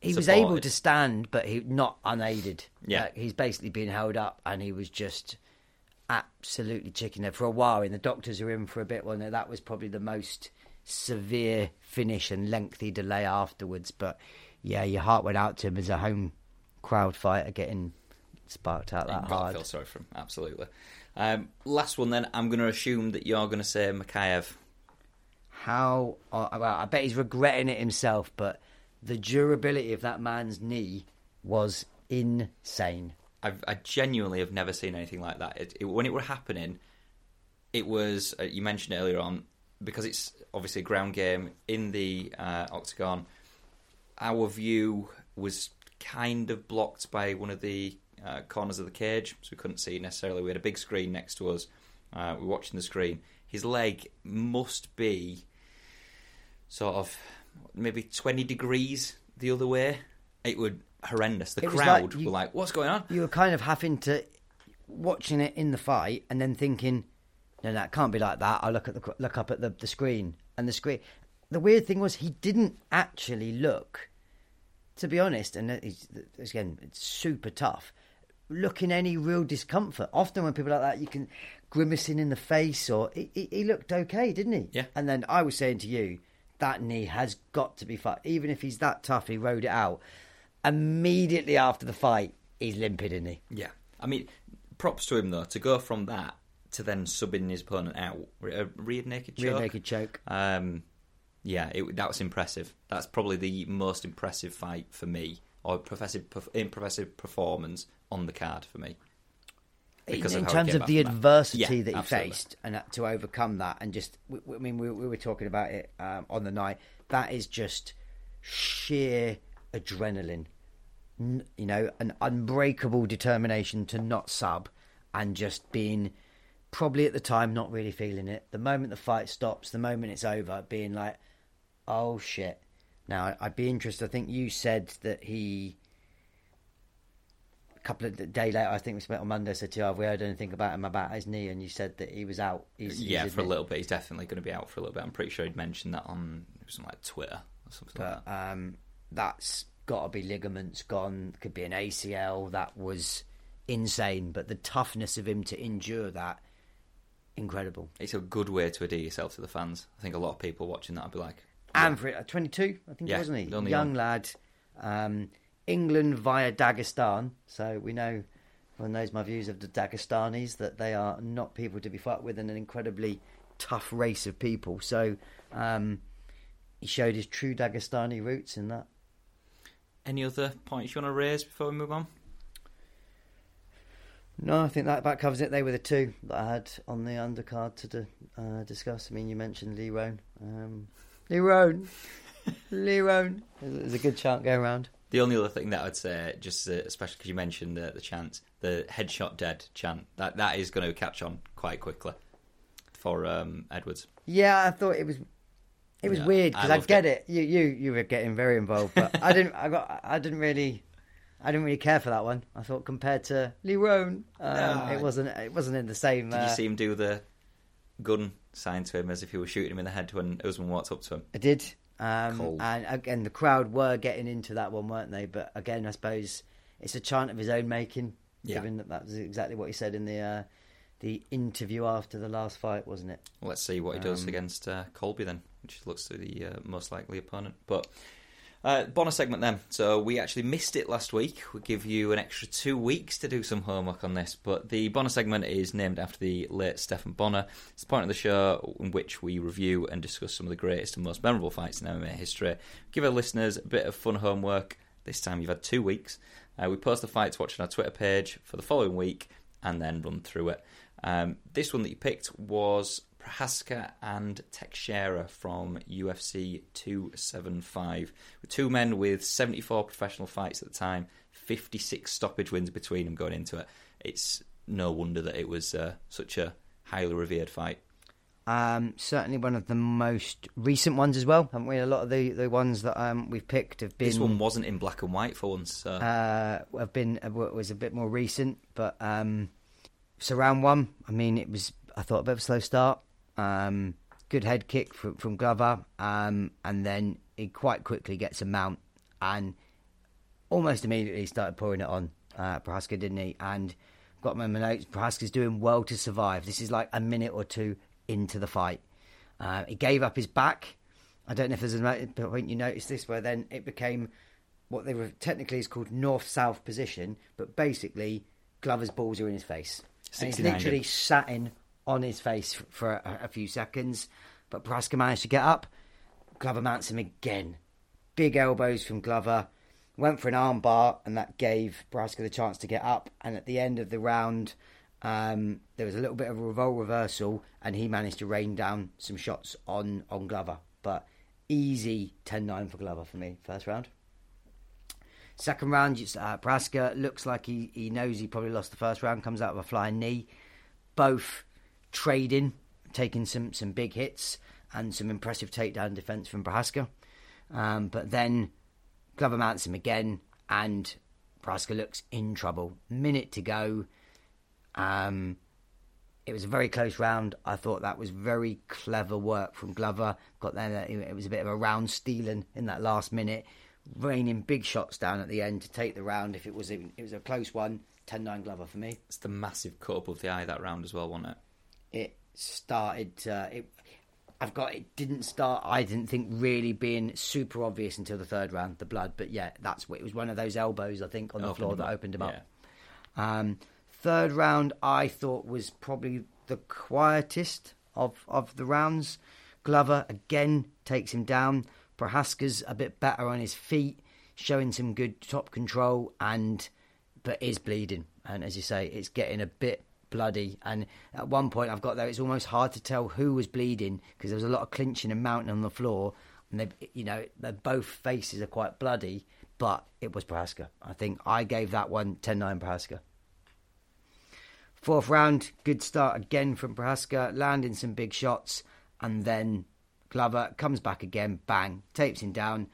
he, he was able to stand, but he not unaided. Yeah. Like, he's basically been held up, and he was just absolutely chicken there for a while. And the doctors were in for a bit. Well, no, that was probably the most severe finish and lengthy delay afterwards. But yeah, your heart went out to him as a home crowd fighter getting sparked out that hard. feel sorry for him, absolutely. Um, last one, then. I'm going to assume that you're going to say Mokaev. How? Uh, well, I bet he's regretting it himself, but the durability of that man's knee was insane. I've, I genuinely have never seen anything like that. It, it, when it were happening, it was uh, you mentioned earlier on because it's obviously a ground game in the uh, octagon. Our view was kind of blocked by one of the uh, corners of the cage, so we couldn't see necessarily. We had a big screen next to us. Uh, we were watching the screen. His leg must be sort of maybe twenty degrees the other way. It would horrendous. The It crowd like you- were like, "What's going on?" you were kind of having to watching it in the fight and then thinking, no, no, it can't be like that. I look at the look up at the, the screen and the screen. The weird thing was he didn't actually look. To be honest, and it's, again, it's super tough. looking any real discomfort. Often when people like that, you can grimacing in the face, or he, he, he looked okay, didn't he? Yeah. And then I was saying to you, that knee has got to be fucked. Even if he's that tough, he rode it out. Immediately after the fight, he's limpid, isn't he? Yeah, I mean, props to him though to go from that to then subbing his opponent out, a rear naked choke. Rear naked choke. Um, yeah, it, that was impressive. That's probably the most impressive fight for me, or impressive, impressive performance on the card for me. because in terms of the that. adversity Yeah, that he absolutely. faced and to overcome that and just i mean we, we were talking about it um, on the night that is just sheer adrenaline you know an unbreakable determination to not sub and just being probably at the time not really feeling it the moment the fight stops the moment it's over being like oh shit now i'd be interested i think you said that he a couple of day later, I think we spent on Monday. Said to you, "Have we heard anything about him about his knee?" And you said that he was out. He's, he's yeah, for a little bit. He's definitely going to be out for a little bit. I'm pretty sure he'd mentioned that on it was on like Twitter or something like that. um, that's got to be ligaments gone. Could be an ACL. That was insane. But the toughness of him to endure that, incredible. It's a good way to adhere yourself to the fans. I think a lot of people watching that would be like, And for it, 22, I think, Yeah, wasn't he? Young young. lad. Um, England via Dagestan. So we know, everyone knows my views of the Dagestanis, that they are not people to be fucked with and an incredibly tough race of people. So um, he showed his true Dagestani roots in that. any other points you want to raise before we move on? No, I think that about covers it. They were the two that I had on the undercard to uh, discuss. I mean, you mentioned Lee Roan. Um, Lee Roan. Lee Roan. There's there's a good chant going around. The only other thing that I'd say, just uh, especially because you mentioned the, the chant, the headshot dead chant, that that is going to catch on quite quickly for um, Edwards. Yeah, I thought it was it was Yeah, weird because I, loved get it. it. You you you were getting very involved, but I didn't. I got. I didn't really. I didn't really care for that one. I thought compared to Lee Roan, um, No, it wasn't. It wasn't in the same. Did uh, you see him do the gun sign to him as if he was shooting him in the head when Usman walked up to him? I did. Um, and again, the crowd were getting into that one, weren't they? But again, I suppose it's a chant of his own making, Yeah. given that that was exactly what he said in the uh, the interview after the last fight, wasn't it? Let's see what he does Um, against uh, Colby then, which looks to be the uh, most likely opponent. But uh, bonus segment then. So we actually missed it last week. We give you an extra two weeks to do some homework on this. But the bonus segment is named after the late Stephan Bonnar. It's the point of the show in which we review and discuss some of the greatest and most memorable fights in MMA history. Give our listeners a bit of fun homework. This time you've had two weeks. Uh, we post the fights watch on our Twitter page for the following week and then run through it. Um, this one that you picked was Prochazka and Teixeira from UFC 275. With two men with 74 professional fights at the time, 56 stoppage wins between them going into it. It's no wonder that it was uh, such a highly revered fight. Um, certainly one of the most recent ones as well. Haven't we? A lot of the, the ones that um, we've picked have been This one wasn't in black and white for once. So. uh, have been uh, was a bit more recent, but um, so round one, I mean, it was I thought a bit of a slow start. Um, good head kick from, from Glover, um, and then he quite quickly gets a mount and almost immediately started pouring it on uh, Prochazka, didn't he? And got my notes. Prochazka's doing well to survive. This is like a minute or two into the fight. Uh, he gave up his back. I don't know if there's a point you noticed this where then it became what they were technically is called north south position, but basically Glover's balls are in his face. And he's literally sat in on his face for a, a few seconds. But Prochazka managed to get up. Glover mounts him again. Big elbows from Glover. Went for an arm bar, and that gave Prochazka the chance to get up. And at the end of the round, um, there was a little bit of a revol reversal, and he managed to rain down some shots on, on Glover. But easy 10 9 for Glover for me, first round. Second round, uh, Prochazka looks like he, he knows he probably lost the first round, comes out of a flying knee. Both trading, taking some, some big hits and some impressive takedown defense from Prochazka. Um, but then Glover mounts him again, and Prochazka looks in trouble. Minute to go. Um, it was a very close round. I thought that was very clever work from Glover. Got there, it was a bit of a round stealing in that last minute, raining big shots down at the end to take the round. If it was a, it was a close one, 10-9 Glover for me. It's the massive cut above the eye that round as well, wasn't it? It started. Uh, it, I've got. It didn't start. I didn't think really being super obvious until the third round, the blood. But yeah, that's what it was. One of those elbows, I think, on the floor that up. opened him up. Yeah. Um, third round, I thought was probably the quietest of of the rounds. Glover again takes him down. Prochazka's a bit better on his feet, showing some good top control, and but is bleeding. And as you say, it's getting a bit bloody. And at one point, I've got there, it's almost hard to tell who was bleeding because there was a lot of clinching and mounting on the floor. And they, you know, both faces are quite bloody, but it was Prochazka. I think I gave that one 10 9 Prochazka. Fourth round, good start again from Prochazka, landing some big shots, and then Glover comes back again, bang, tapes him down.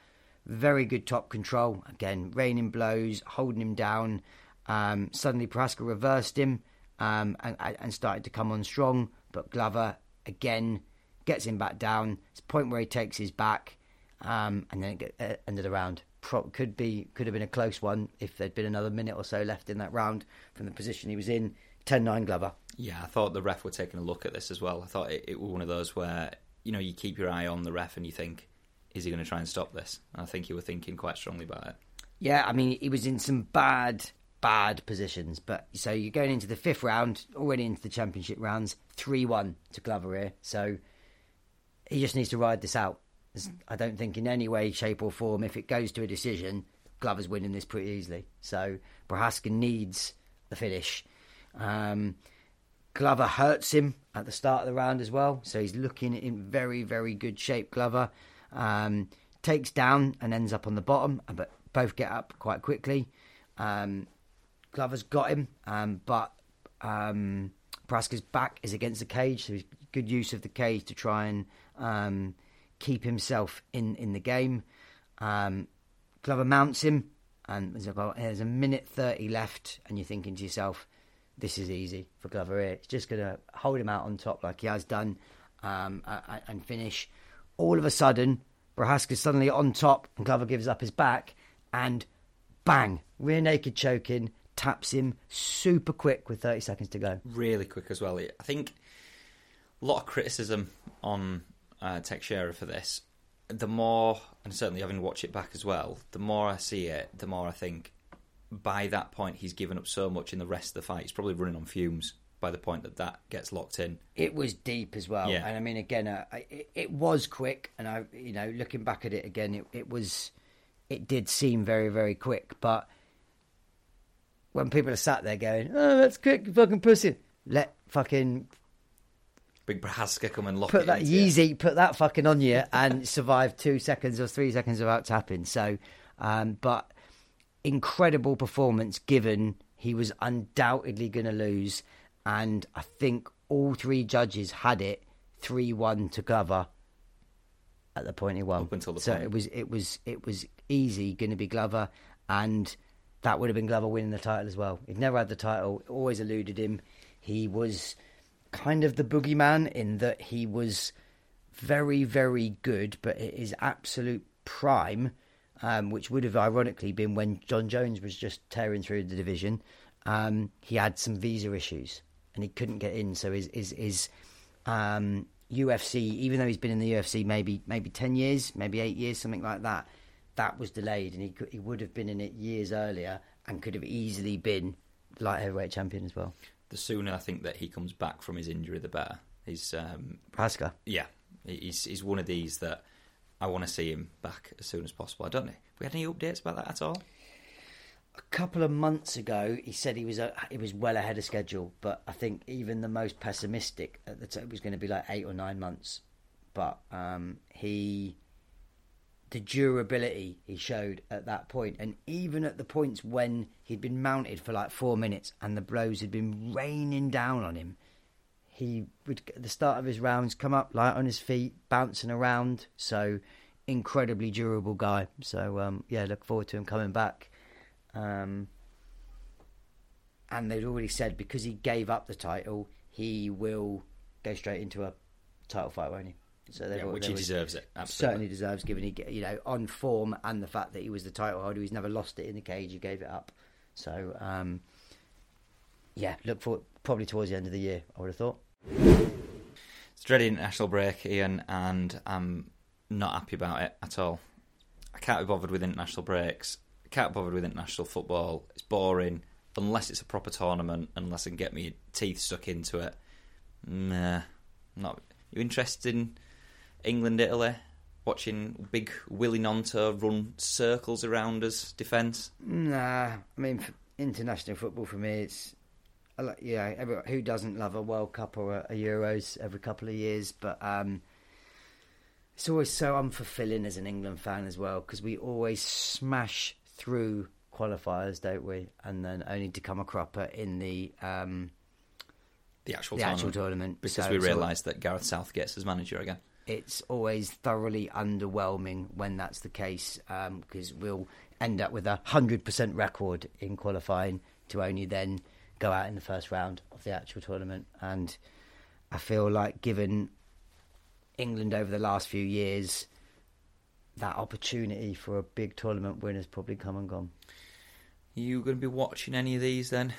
Very good top control. Again, raining blows, holding him down. Um, suddenly, Prochazka reversed him um, and, and started to come on strong, but Glover again gets him back down. It's a point where he takes his back, um, and then it get, uh, end of the round. Pro- could be could have been a close one if there'd been another minute or so left in that round from the position he was in. 10-9 Glover. Yeah, I thought the ref were taking a look at this as well. I thought it, it was one of those where you know you keep your eye on the ref and you think, is he going to try and stop this? And I think you were thinking quite strongly about it. Yeah, I mean, he was in some bad, bad positions. But so you're going into the fifth round, already into the championship rounds, 3 1 to Glover here. So he just needs to ride this out. I don't think in any way, shape, or form, if it goes to a decision, Glover's winning this pretty easily. So Prochazka needs the finish. Um, Glover hurts him at the start of the round as well, so he's looking in very, very good shape. Glover um, takes down and ends up on the bottom, but both get up quite quickly. Um, Glover's got him, um, but um, Prochazka's back is against the cage, so he's good use of the cage to try and um, keep himself in, in the game. Um, Glover mounts him, and there's about there's a minute thirty left, and you're thinking to yourself, "This is easy for Glover here. He's just going to hold him out on top like he has done, um, and finish." All of a sudden, Prochazka's suddenly on top, and Glover gives up his back, and bang, rear naked choking, taps him super quick with 30 seconds to go. Really quick as well. I think a lot of criticism on uh, Teixeira for this. The more, and certainly having watched it back as well, the more I see it, the more I think by that point he's given up so much in the rest of the fight. He's probably running on fumes by the point that that gets locked in. It was deep as well, Yeah. and I mean, again, uh, it, it was quick, and I, you know, looking back at it again, it, it was, it did seem very, very quick. But when people are sat there going, "Oh, that's quick, fucking pussy," let fucking Big Prochazka come and lock put it that into you. Yeezy, put that fucking on you, and [LAUGHS] survive two seconds or three seconds without tapping. So, um, but incredible performance given he was undoubtedly going to lose, and I think all three judges had it three one to Glover at the point he won. Up until the so point. it was it was it was easy going to be Glover, and that would have been Glover winning the title as well. He'd never had the title, it always eluded him. He was kind of the boogeyman in that he was very, very good, but his absolute prime, um, which would have ironically been when Jon Jones was just tearing through the division, um, he had some visa issues and he couldn't get in. So his his, his um, UFC, even though he's been in the UFC maybe maybe ten years, maybe eight years, something like that, that was delayed, and he could, he would have been in it years earlier and could have easily been light heavyweight champion as well. The sooner I think that he comes back from his injury, the better. He's um, Pascal. yeah, he's he's one of these that I want to see him back as soon as possible. I don't know. Have we had any updates about that at all? a couple of months ago, he said he was uh, he was well ahead of schedule, but I think even the most pessimistic at the time was going to be like eight or nine months. But um, he, the durability he showed at that point, and even at the points when he'd been mounted for like four minutes and the blows had been raining down on him, he would at the start of his rounds come up light on his feet, bouncing around. So incredibly durable guy. So um, yeah, look forward to him coming back. Um, and they'd already said because he gave up the title, he will go straight into a title fight, won't he? So Yeah, which he deserves it. Absolutely. certainly deserves, given he you know on form and the fact that he was the title holder, he's never lost it in the cage. He gave it up, so um, yeah, look for probably towards the end of the year. I would have thought. It's a dreaded international break, Ian, and I'm not happy about it at all. I can't be bothered with international breaks. I can't be bothered with international football. It's boring unless it's a proper tournament. Unless I can get my teeth stuck into it. Nah, not. You interested in England, Italy? Watching big Willie Gnonto run circles around us defence? Nah, I mean international football for me, it's yeah. Who doesn't love a World Cup or a, a Euros every couple of years? But um, it's always so unfulfilling as an England fan as well because we always smash through qualifiers, don't we? And then only to come a cropper in the um, The actual the tournament. actual tournament because So we al- realised that Gareth Southgate's as manager again. It's always thoroughly underwhelming when that's the case um, because we'll end up with a hundred percent record in qualifying to only then go out in the first round of the actual tournament. And I feel like given England over the last few years, that opportunity for a big tournament win has probably come and gone. You going to be watching any of these then?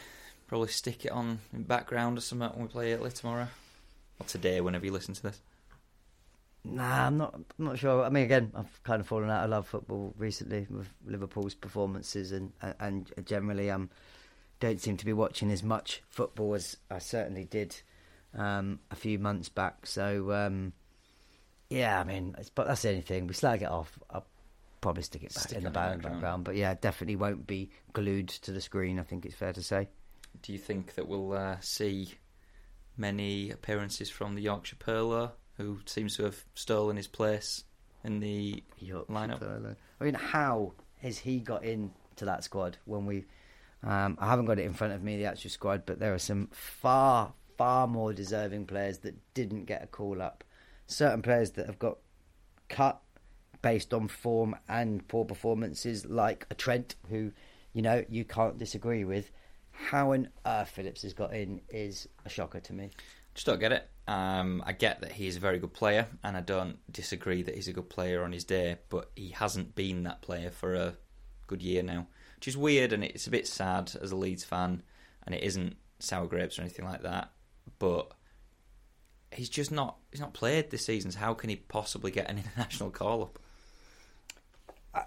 Probably stick it on in background or something when we play Italy tomorrow. Or today, whenever you listen to this. Nah, I'm not. I'm not sure. I mean, again, I've kind of fallen out of love football recently with Liverpool's performances, and and generally, um, don't seem to be watching as much football as I certainly did um, a few months back. So, um, yeah, I mean, it's, but that's the only thing. We slag it off. I'll probably stick it back Stick in the background. background. But yeah, definitely won't be glued to the screen. I think it's fair to say. Do you think that we'll uh, see many appearances from the Yorkshire Pirlo, who seems to have stolen his place in the lineup? I mean, how has he got into that squad when we? Um, I haven't got it in front of me, the actual squad, but there are some far, far more deserving players that didn't get a call up. Certain players that have got cut based on form and poor performances, like a Trent, who, you know, you can't disagree with. How on earth Phillips has got in is a shocker to me. Just don't get it. Um, I get that he's a very good player, and I don't disagree that he's a good player on his day, but he hasn't been that player for a good year now, which is weird, and it's a bit sad as a Leeds fan, and it isn't sour grapes or anything like that, but he's just not he's not played this season. So how can he possibly get an [LAUGHS] international call up?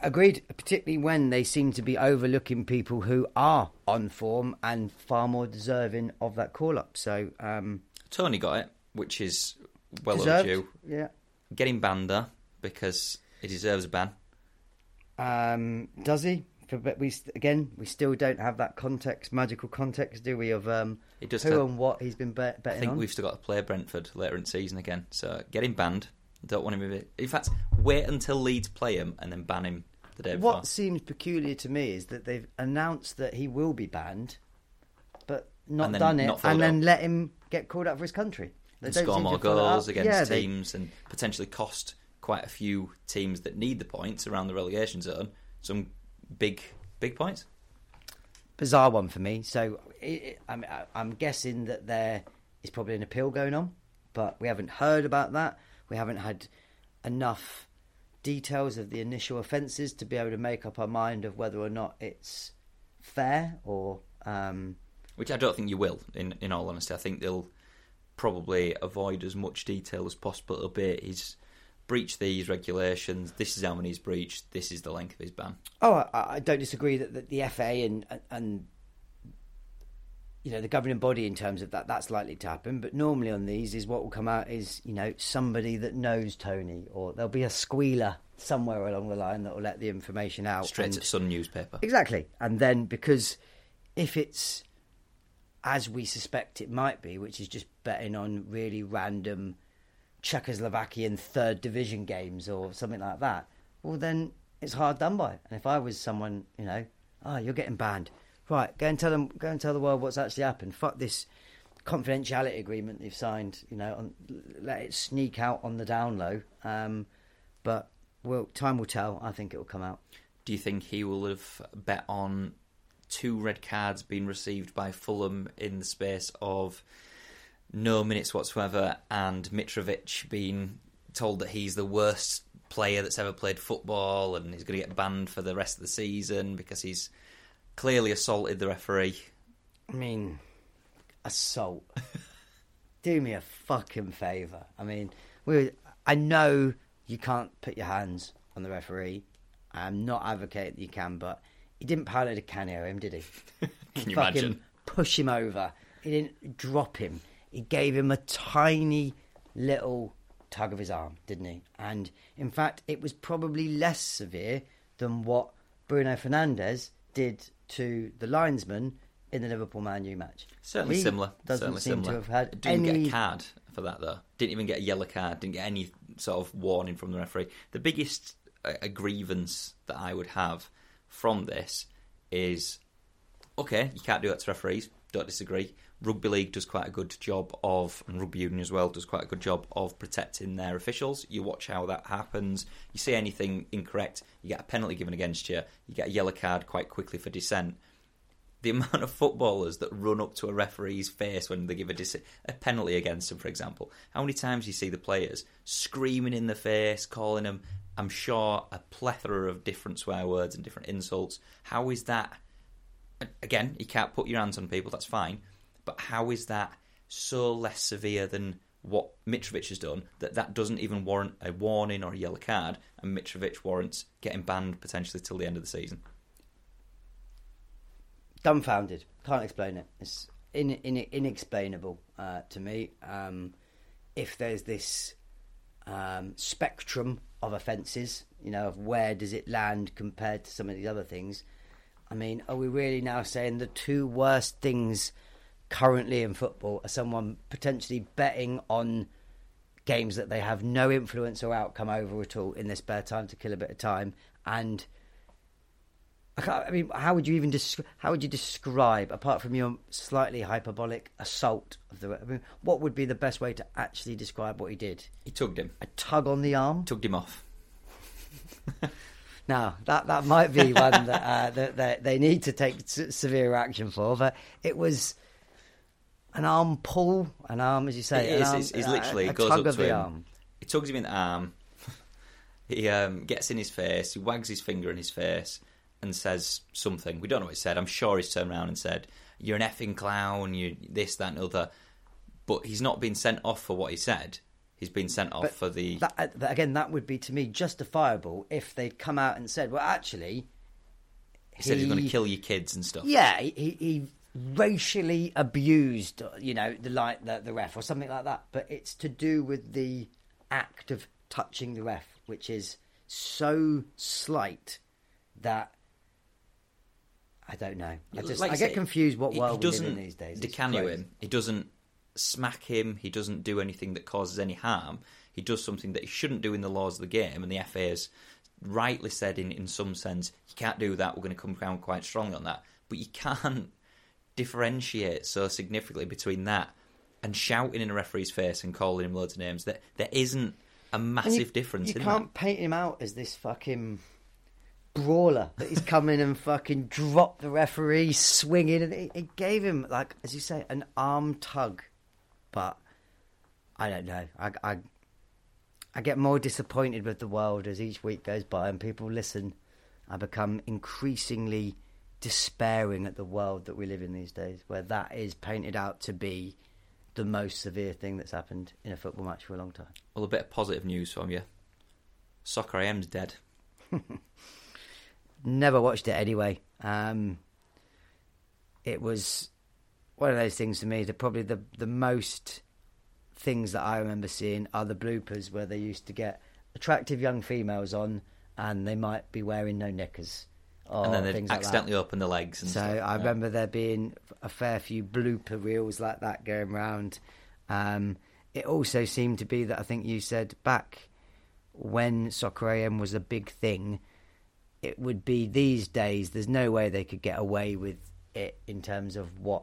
Agreed, particularly when they seem to be overlooking people who are on form and far more deserving of that call up. So, um, Toney got it, which is well deserved. overdue. Yeah. Getting him banned though, because he deserves a ban. Um, does he? But we again, we still don't have that context, magical context, do we? Of um, does who have- and what he's been bet- I think on. we've still got to play Brentford later in the season again. So get him banned. Don't want him. in- In fact, wait until Leeds play him and then ban him the day before. What seems peculiar to me is that they've announced that he will be banned, but not done it, not and then up. let him get called up for his country. And score more goals against Yeah, they- teams and potentially cost quite a few teams that need the points around the relegation zone some big big points. bizarre one for me. So it, I'm, I'm guessing that there is probably an appeal going on, but we haven't heard about that. We haven't had enough details of the initial offences to be able to make up our mind of whether or not it's fair or. Um, Which I don't think you will. In in all honesty, I think they'll probably avoid as much detail as possible. It'll be he's breached these regulations. This is how many he's breached. This is the length of his ban. Oh, I, I don't disagree that, that the FA and and you know the governing body in terms of that that's likely to happen. But normally on these is what will come out is you know somebody that knows Toney, or there'll be a squealer somewhere along the line that will let the information out. Straight and- to Sun newspaper. Exactly, and then because if it's as we suspect it might be, which is just betting on really random Czechoslovakian third division games or something like that, well then it's hard done by. And if I was someone, you know, oh you're getting banned, right? Go and tell them, go and tell the world what's actually happened. Fuck this confidentiality agreement they've signed. You know, on, let it sneak out on the down low. Um, but well, time will tell. I think it will come out. Do you think he will have bet on two red cards being received by Fulham in the space of no minutes whatsoever, and Mitrovic being told that he's the worst player that's ever played football and he's going to get banned for the rest of the season because he's clearly assaulted the referee? I mean, assault. [LAUGHS] Do me a fucking favour. I mean, we. I know you can't put your hands on the referee. I'm not advocating that you can, but he didn't Paolo Di Canio him, did [LAUGHS] he? Can you fucking imagine? push him over. He didn't drop him. He gave him a tiny little tug of his arm, didn't he? And in fact, it was probably less severe than what Bruno Fernandes did to the linesman in the Liverpool Man U match. Certainly He similar. Doesn't Certainly seem similar. to have had Didn't any. get a card for that though. Didn't even get a yellow card. Didn't get any sort of warning from the referee. The biggest uh, a grievance that I would have from this is okay, you can't do that to referees. Don't disagree. Rugby league does quite a good job of, and rugby union as well does quite a good job of protecting their officials. You watch how that happens. You see anything incorrect, you get a penalty given against you. You get a yellow card quite quickly for dissent the amount of footballers that run up to a referee's face when they give a, dis- a penalty against them, for example. How many times you see the players screaming in the face, calling them, I'm sure, a plethora of different swear words and different insults. How is that? Again, you can't put your hands on people, that's fine. But how is that so less severe than what Mitrovic has done that that doesn't even warrant a warning or a yellow card, and Mitrovic warrants getting banned potentially till the end of the season? dumbfounded. Can't explain it. It's in, in, inexplainable uh, to me. Um, if there's this um, spectrum of offences, you know, of where does it land compared to some of these other things? I mean, are we really now saying the two worst things currently in football are someone potentially betting on games that they have no influence or outcome over at all in their spare time to kill a bit of time and I, I mean, how would you even desc- how would you describe, apart from your slightly hyperbolic assault of the? I mean, what would be the best way to actually describe what he did? He tugged him, A tug on the arm. tugged him off. Now that that might be one that, uh, that, that they need to take s- severe action for, but it was an arm pull, an arm, as you say, It is, arm- it's, it's a- literally a, it goes tug up of to the him. arm. He tugs him in the arm. [LAUGHS] he um, gets in his face. He wags his finger in his face and says something. We don't know what he said. I'm sure he's turned around and said, "You're an effing clown. You this, that, and other." But he's not been sent off for what he said. He's been sent off But for the. That, uh, again, that would be to me justifiable if they'd come out and said, "Well, actually." he said he's going to kill your kids and stuff. Yeah, he, he, he racially abused, you know, the like the, the ref or something like that. But it's to do with the act of touching the ref, which is so slight that I don't know. I just Like I get say, confused what world he we live in doesn't these days. Di Canio him. He doesn't smack him. He doesn't do anything that causes any harm. He does something that he shouldn't do in the laws of the game, and the FA has rightly said, in in some sense, you can't do that. We're going to come down quite strongly on that, but you can't [LAUGHS] differentiate so significantly between that and shouting in a referee's face and calling him loads of names. That there isn't a massive you, difference You can't paint him out as this fucking brawler that he's come in and fucking dropped the referee swinging, and it, it gave him like, as you say, an arm tug. But I don't know. I, I I get more disappointed with the world as each week goes by and people listen. I become increasingly despairing at the world that we live in these days, where that is painted out to be the most severe thing that's happened in a football match for a long time. Well, a bit of positive news from you. Soccer AM's dead. [LAUGHS] Never watched it anyway. Um, it was one of those things to me. That probably the the most things that I remember seeing are the bloopers where they used to get attractive young females on, and they might be wearing no knickers. Or and then they things like that. accidentally open the legs and So stuff. I Yeah. remember there being a fair few blooper reels like that going round. Um, it also seemed to be that I think you said back when Soccer AM was a big thing, it would be these days. There's no way they could get away with it in terms of what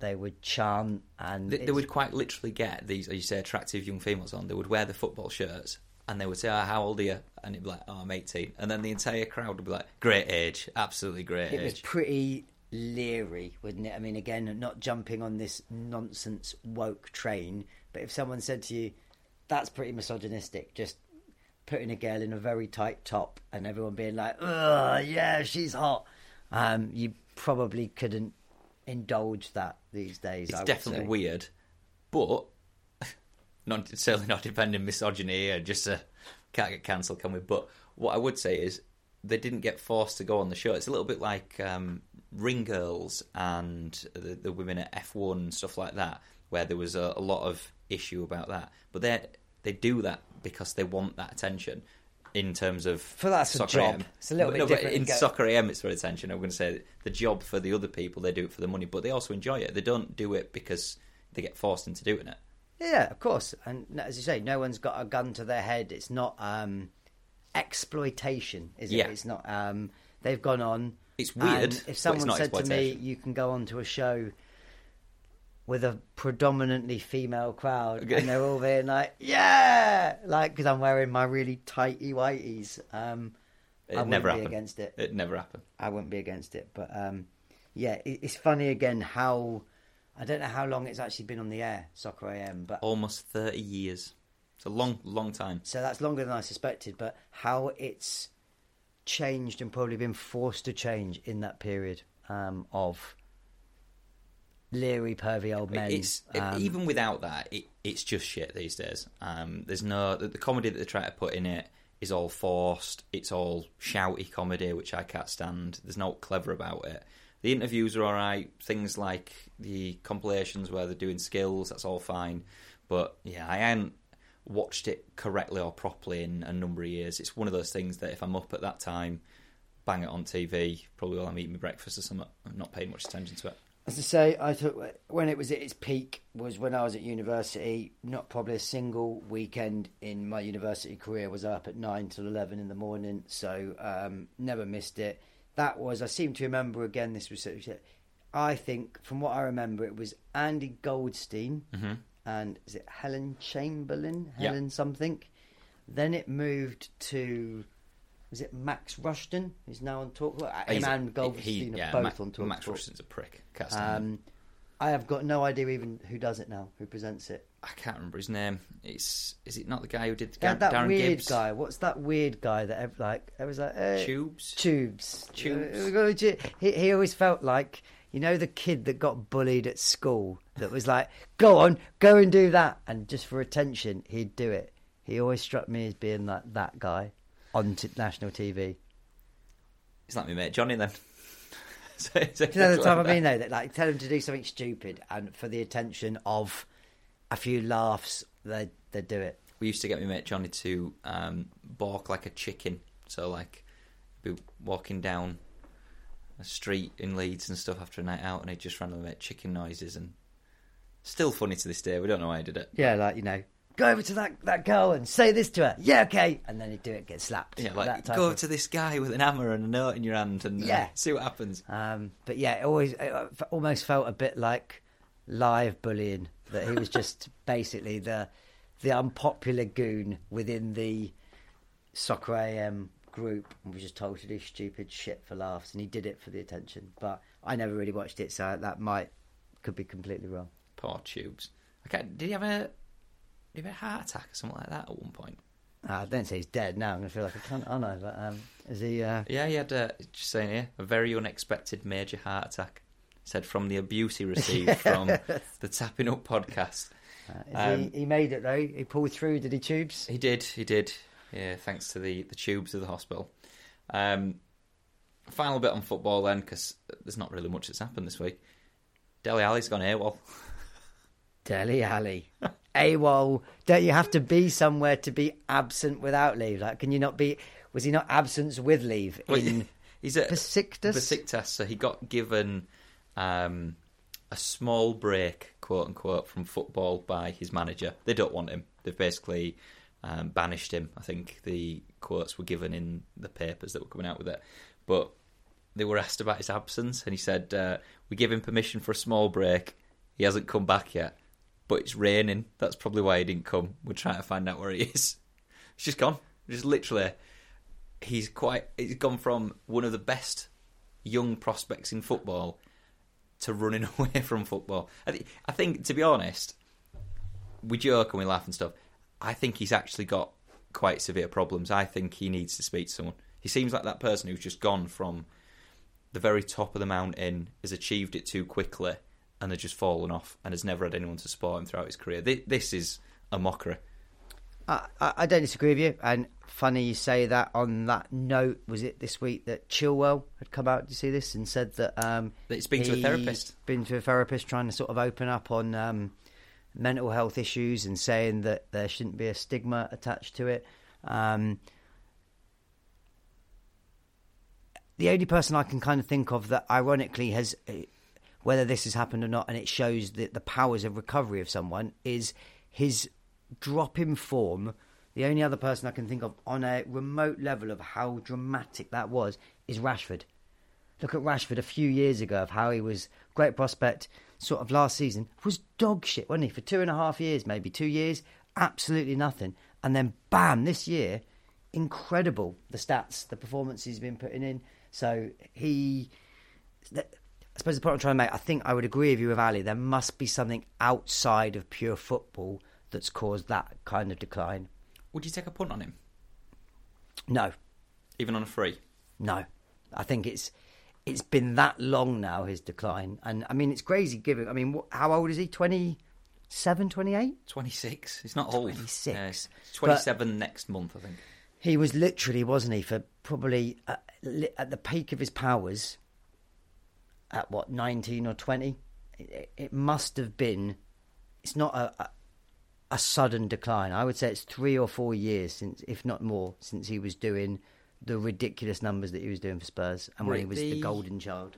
they would chant and They, they would quite literally get these, as you say, attractive young females on. They would wear the football shirts and they would say, oh, "How old are you?" And it'd be like, "Oh, I'm 18." And then the entire crowd would be like, "Great age, absolutely great age. It was pretty leery, wouldn't it? I mean, again, not jumping on this nonsense woke train, but if someone said to you, that's pretty misogynistic, just putting a girl in a very tight top and everyone being like, ugh, yeah, she's hot, um, you probably couldn't indulge that these days. It's definitely say. weird, but [LAUGHS] not certainly not defending misogyny or just uh, can't get cancelled, can we? But what I would say is they didn't get forced to go on the show. It's a little bit like um, Ring Girls and the, the women at F1 and stuff like that, where there was a, a lot of issue about that. But they they do that because they want that attention. In terms of For that's a soccer job. AM. It's a little No, bit different. In soccer AM, it's for attention. I'm going to say the job for the other people, they do it for the money, but they also enjoy it. They don't do it because they get forced into doing it. Yeah, of course. And as you say, no one's got a gun to their head. It's not um, exploitation, is it? Yeah. It's not. Um, they've gone on. It's weird, if someone said to me, "You can go on to a show with a predominantly female crowd," Okay. and they're all being like, "Yeah," like because I'm wearing my really tighty whiteies. Um, It I wouldn't never be happened. against it. It never happened. I wouldn't be against it. But um, yeah, it, it's funny again how I don't know how long it's actually been on the air, Soccer AM, but Almost 30 years. It's a long, long time. so that's longer than I suspected. But how it's changed and probably been forced to change in that period um, of leery, pervy old men. It's um, even without that, it, it's just shit these days. Um, there's no the, the comedy that they try to put in it is all forced. It's all shouty comedy, which I can't stand. There's no clever about it. The interviews are all right. Things like the compilations where they're doing skills, that's all fine. But yeah, I hadn't watched it correctly or properly in a number of years. It's one of those things that if I'm up at that time, bang it on TV, probably while I'm eating my breakfast or something, I'm not paying much attention to it. As I say, I thought when it was at its peak was when I was at university. Not probably a single weekend in my university career was up at nine till eleven in the morning. So um, never missed it. That was I seem to remember again. This was I think from what I remember, it was Andy Goldstein Mhm. and is it Helen Chamberlain? Yeah. Helen something. Then it moved to. Was it Max Rushton, who's now on Talk? Well, Him and Goldstein he- are yeah, both Ma- on Talk. Max Rushton's a prick. Can't stand him. Um, I have got no idea even who does it now, who presents it. I can't remember his name. It's is it not the guy who did Yeah, Gar- that Darren weird Gibbs? guy. What's that weird guy that ev- like? It was like uh, Tubes. Tubes. Tubes. Uh, we're gonna do- He, he always felt like you know the kid that got bullied at school that was like, "Go on, go and do that," and just for attention, he'd do it. He always struck me as being like that guy on t- national TV. He's like me mate Johnny then. [LAUGHS] so, so Do you know the like I mean though? That like tell him to do something stupid, and for the attention of a few laughs, they they do it. We used to get me mate Johnny to um, balk like a chicken. So like, be walking down a street in Leeds and stuff after a night out, and he'd just randomly make chicken noises, and still funny to this day. We don't know why he did it. Yeah, like you know, go over to that, that girl and say this to her. Yeah, okay, and then he'd do it, get slapped. Yeah, like go of- to this guy with an hammer and a note in your hand, and uh, Yeah. see what happens. Um, but yeah, it always it almost felt a bit like live bullying. That he was [LAUGHS] just basically the the unpopular goon within the soccer AM group, and was just told to do stupid shit for laughs, and he did it for the attention. But I never really watched it, so that might could be completely wrong. Poor tubes. Okay, did he have a he have a heart attack or something like that at one point? Uh, I don't say he's dead now. I'm gonna feel like I can't. I know, but um, is he? Uh, Yeah, he had a, just saying here a very unexpected major heart attack. Said from the abuse he received [LAUGHS] from the Tapping Up podcast. uh, Um, he, he made it though. He pulled through. Did he? Tubes. He did, he did. Yeah, thanks to the, the tubes of the hospital. Um, final bit on football then, because there's not really much that's happened this week. Dele Alli's gone AWOL. [LAUGHS] Deli Alley. [LAUGHS] AWOL. Don't you have to be somewhere to be absent without leave? Like, can you not be? Was he not absence with leave Well, in [LAUGHS] He's at Besiktas? Besiktas, so he got given um, a small break, quote unquote, from football by his manager. They don't want him. They've basically um, banished him. I think the quotes were given in the papers that were coming out with it. But they were asked about his absence, and he said, uh, "We give him permission for a small break. He hasn't come back yet, but it's raining. That's probably why he didn't come. We're trying to find out where he is. [LAUGHS] He's just gone. Just literally." he's quite he's gone from one of the best young prospects in football to running [LAUGHS] away from football. I, th- I think, to be honest, we joke and we laugh and stuff. I think he's actually got quite severe problems. I think he needs to speak to someone. He seems like that person who's just gone from the very top of the mountain, has achieved it too quickly, and has just fallen off, and has never had anyone to support him throughout his career. This, is a mockery. I, I don't disagree with you. And funny you say that. On that note, was it this week that Chilwell had come out? Did you see this and said that um, That he's been to a therapist. Been to a therapist, trying to sort of open up on um, mental health issues and saying that there shouldn't be a stigma attached to it. Um, the only person I can kind of think of that ironically has, whether this has happened or not, and it shows that the powers of recovery of someone is his drop in form. The only other person I can think of on a remote level of how dramatic that was is Rashford. Look at Rashford a few years ago of how he was great prospect, sort of last season was dog shit, wasn't he? For two and a half years, maybe two years, absolutely nothing, and then bam, this year, incredible the stats, the performances he's been putting in. So he, I suppose the point I'm trying to make, I think I would agree with you with Alli. There must be something outside of pure football that's caused that kind of decline. Would you take a punt on him, No, even on a free? No, I think it's it's been that long now his decline, and I mean it's crazy. Given I mean, wh- how old is he? 27, 28? 26. He's not old. 26. Yeah, he's 27 next month, I think. He was literally, wasn't he, for probably uh, li- at the peak of his powers. At what nineteen or twenty? It, it must have been. It's not a, a a sudden decline. I would say it's three or four years since, if not more, since he was doing the ridiculous numbers that he was doing for Spurs, and when he was the the- golden child.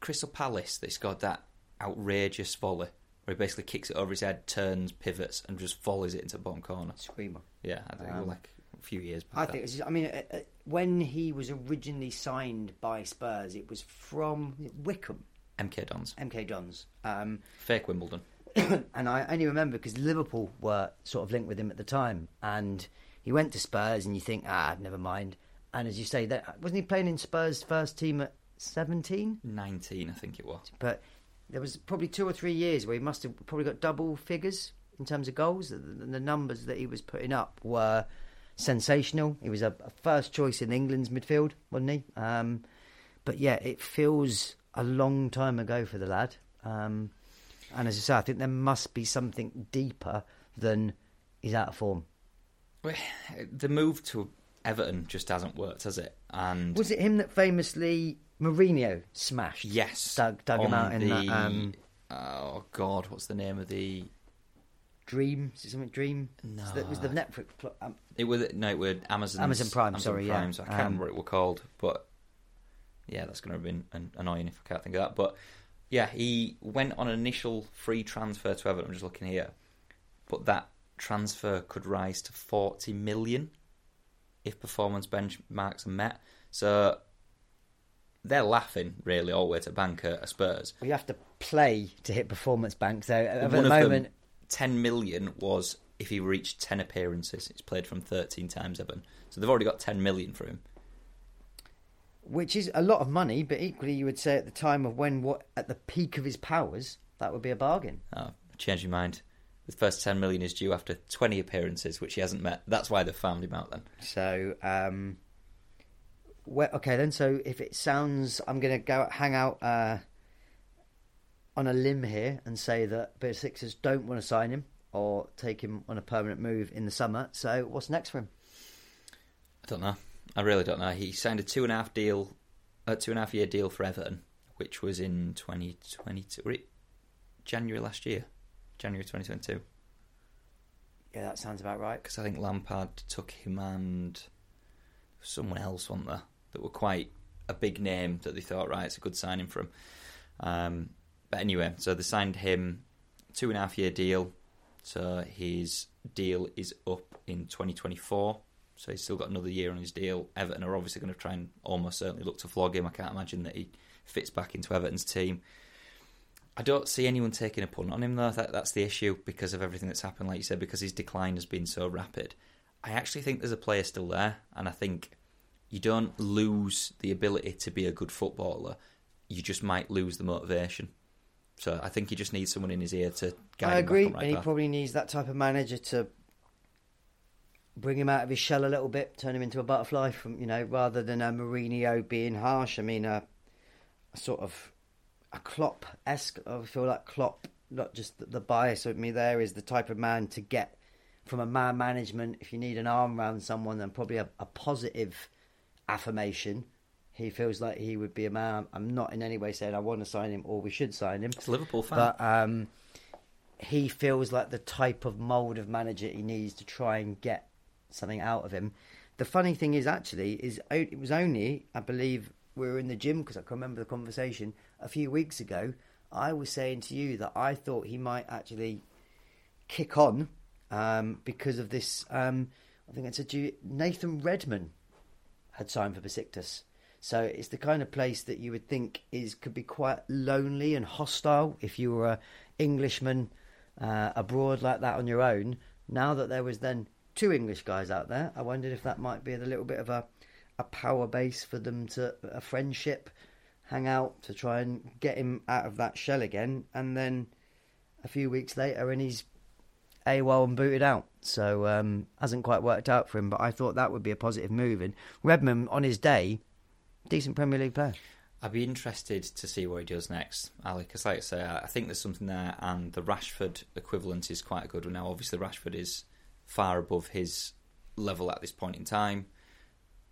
Crystal Palace that scored that outrageous volley where he basically kicks it over his head, turns, pivots, and just volleys it into the bottom corner? Screamer. Yeah, I think Um, like a few years back. I think. It's just, I mean, uh, uh, when he was originally signed by Spurs, it was from Wickham, MK Dons. MK Dons, um, Fake Wimbledon. [COUGHS] and I only remember because Liverpool were sort of linked with him at the time, and he went to Spurs, and you think, ah, never mind. And as you say, that wasn't he playing in Spurs' first team at seventeen? 19, I think it was. But there was probably two or three years where he must have probably got double figures in terms of goals. The, the numbers that he was putting up were sensational. He was a, a first choice in England's midfield, wasn't he? Um, but yeah, it feels a long time ago for the lad. Um, and as I say, I think there must be something deeper than he's out of form. Well, The move to Everton just hasn't worked, has it? And Was it him that famously Mourinho smashed? yes, dug, dug him out in that um, oh god, what's the name of the? Dream. Is it something Dream? No. So that was the Netflix. Um, It was no, it was Amazon. Amazon Prime, sorry, yeah. Prime, so I can't Um, remember what it were called, but yeah, that's going to have been an- annoying if I can't think of that. But yeah, he went on an initial free transfer to Everton. I'm just looking here, but that transfer could rise to 40 million if performance benchmarks are met. So they're laughing really all the way to bank at Spurs. Well, you have to play to hit performance bank. So at One the moment, them, 10 million was if he reached 10 appearances. He's played from 13 times Everton. So they've already got 10 million for him. which is a lot of money, but equally you would say at the time of when what at the peak of his powers, that would be a bargain. Oh, change your mind. The first 10 million is due after 20 appearances, which he hasn't met. That's why they've found him out then. So, um, well, okay then. So if it sounds, I'm going to go hang out uh, on a limb here and say that Besiktas don't want to sign him or take him on a permanent move in the summer. So what's next for him? I don't know. I really don't know. He signed a two and a half deal, a two and a half year deal for Everton, which was in 2022, January last year, January 2022. Yeah, that sounds about right. Because I think Lampard took him and someone else, wasn't there, that were quite a big name that they thought, right, it's a good signing for him. Um, but anyway, so they signed him two and a half year deal. So uh, his deal is up in 2024. So he's still got another year on his deal. Everton are obviously going to try and almost certainly look to flog him. I can't imagine that he fits back into Everton's team. I don't see anyone taking a punt on him though. That, that's the issue because of everything that's happened, like you said, because his decline has been so rapid. I actually think there's a player still there, and I think you don't lose the ability to be a good footballer. You just might lose the motivation. So I think he just needs someone in his ear to guide I him agree, back right and he path. probably needs that type of manager to bring him out of his shell a little bit, turn him into a butterfly. From you know, rather than a Mourinho being harsh. I mean, uh, a sort of a Klopp esque. I feel like Klopp, not just the, the bias of me there, is the type of man to get from a man management. If you need an arm around someone, then probably a, a positive affirmation. He feels like he would be a man. I'm not in any way saying I want to sign him or we should sign him. It's Liverpool fan. But um, he feels like the type of mould of manager he needs to try and get something out of him. The funny thing is, actually, is it was only I believe we were in the gym because I can remember the conversation a few weeks ago. I was saying to you that I thought he might actually kick on um, because of this. Um, I think it's a Nathan Redmond had signed for Besiktas. So it's the kind of place that you would think is could be quite lonely and hostile if you were a Englishman uh, abroad like that on your own. Now that there was then two English guys out there, I wondered if that might be a little bit of a a power base for them to a friendship, hang out to try and get him out of that shell again, and then a few weeks later, and he's AWOL and booted out. So um, hasn't quite worked out for him. But I thought that would be a positive move. And Redmond on his day, decent Premier League player. I'd be interested to see what he does next, Alli, because like I say, I think there's something there, and the Rashford equivalent is quite a good one. Now, obviously, Rashford is far above his level at this point in time,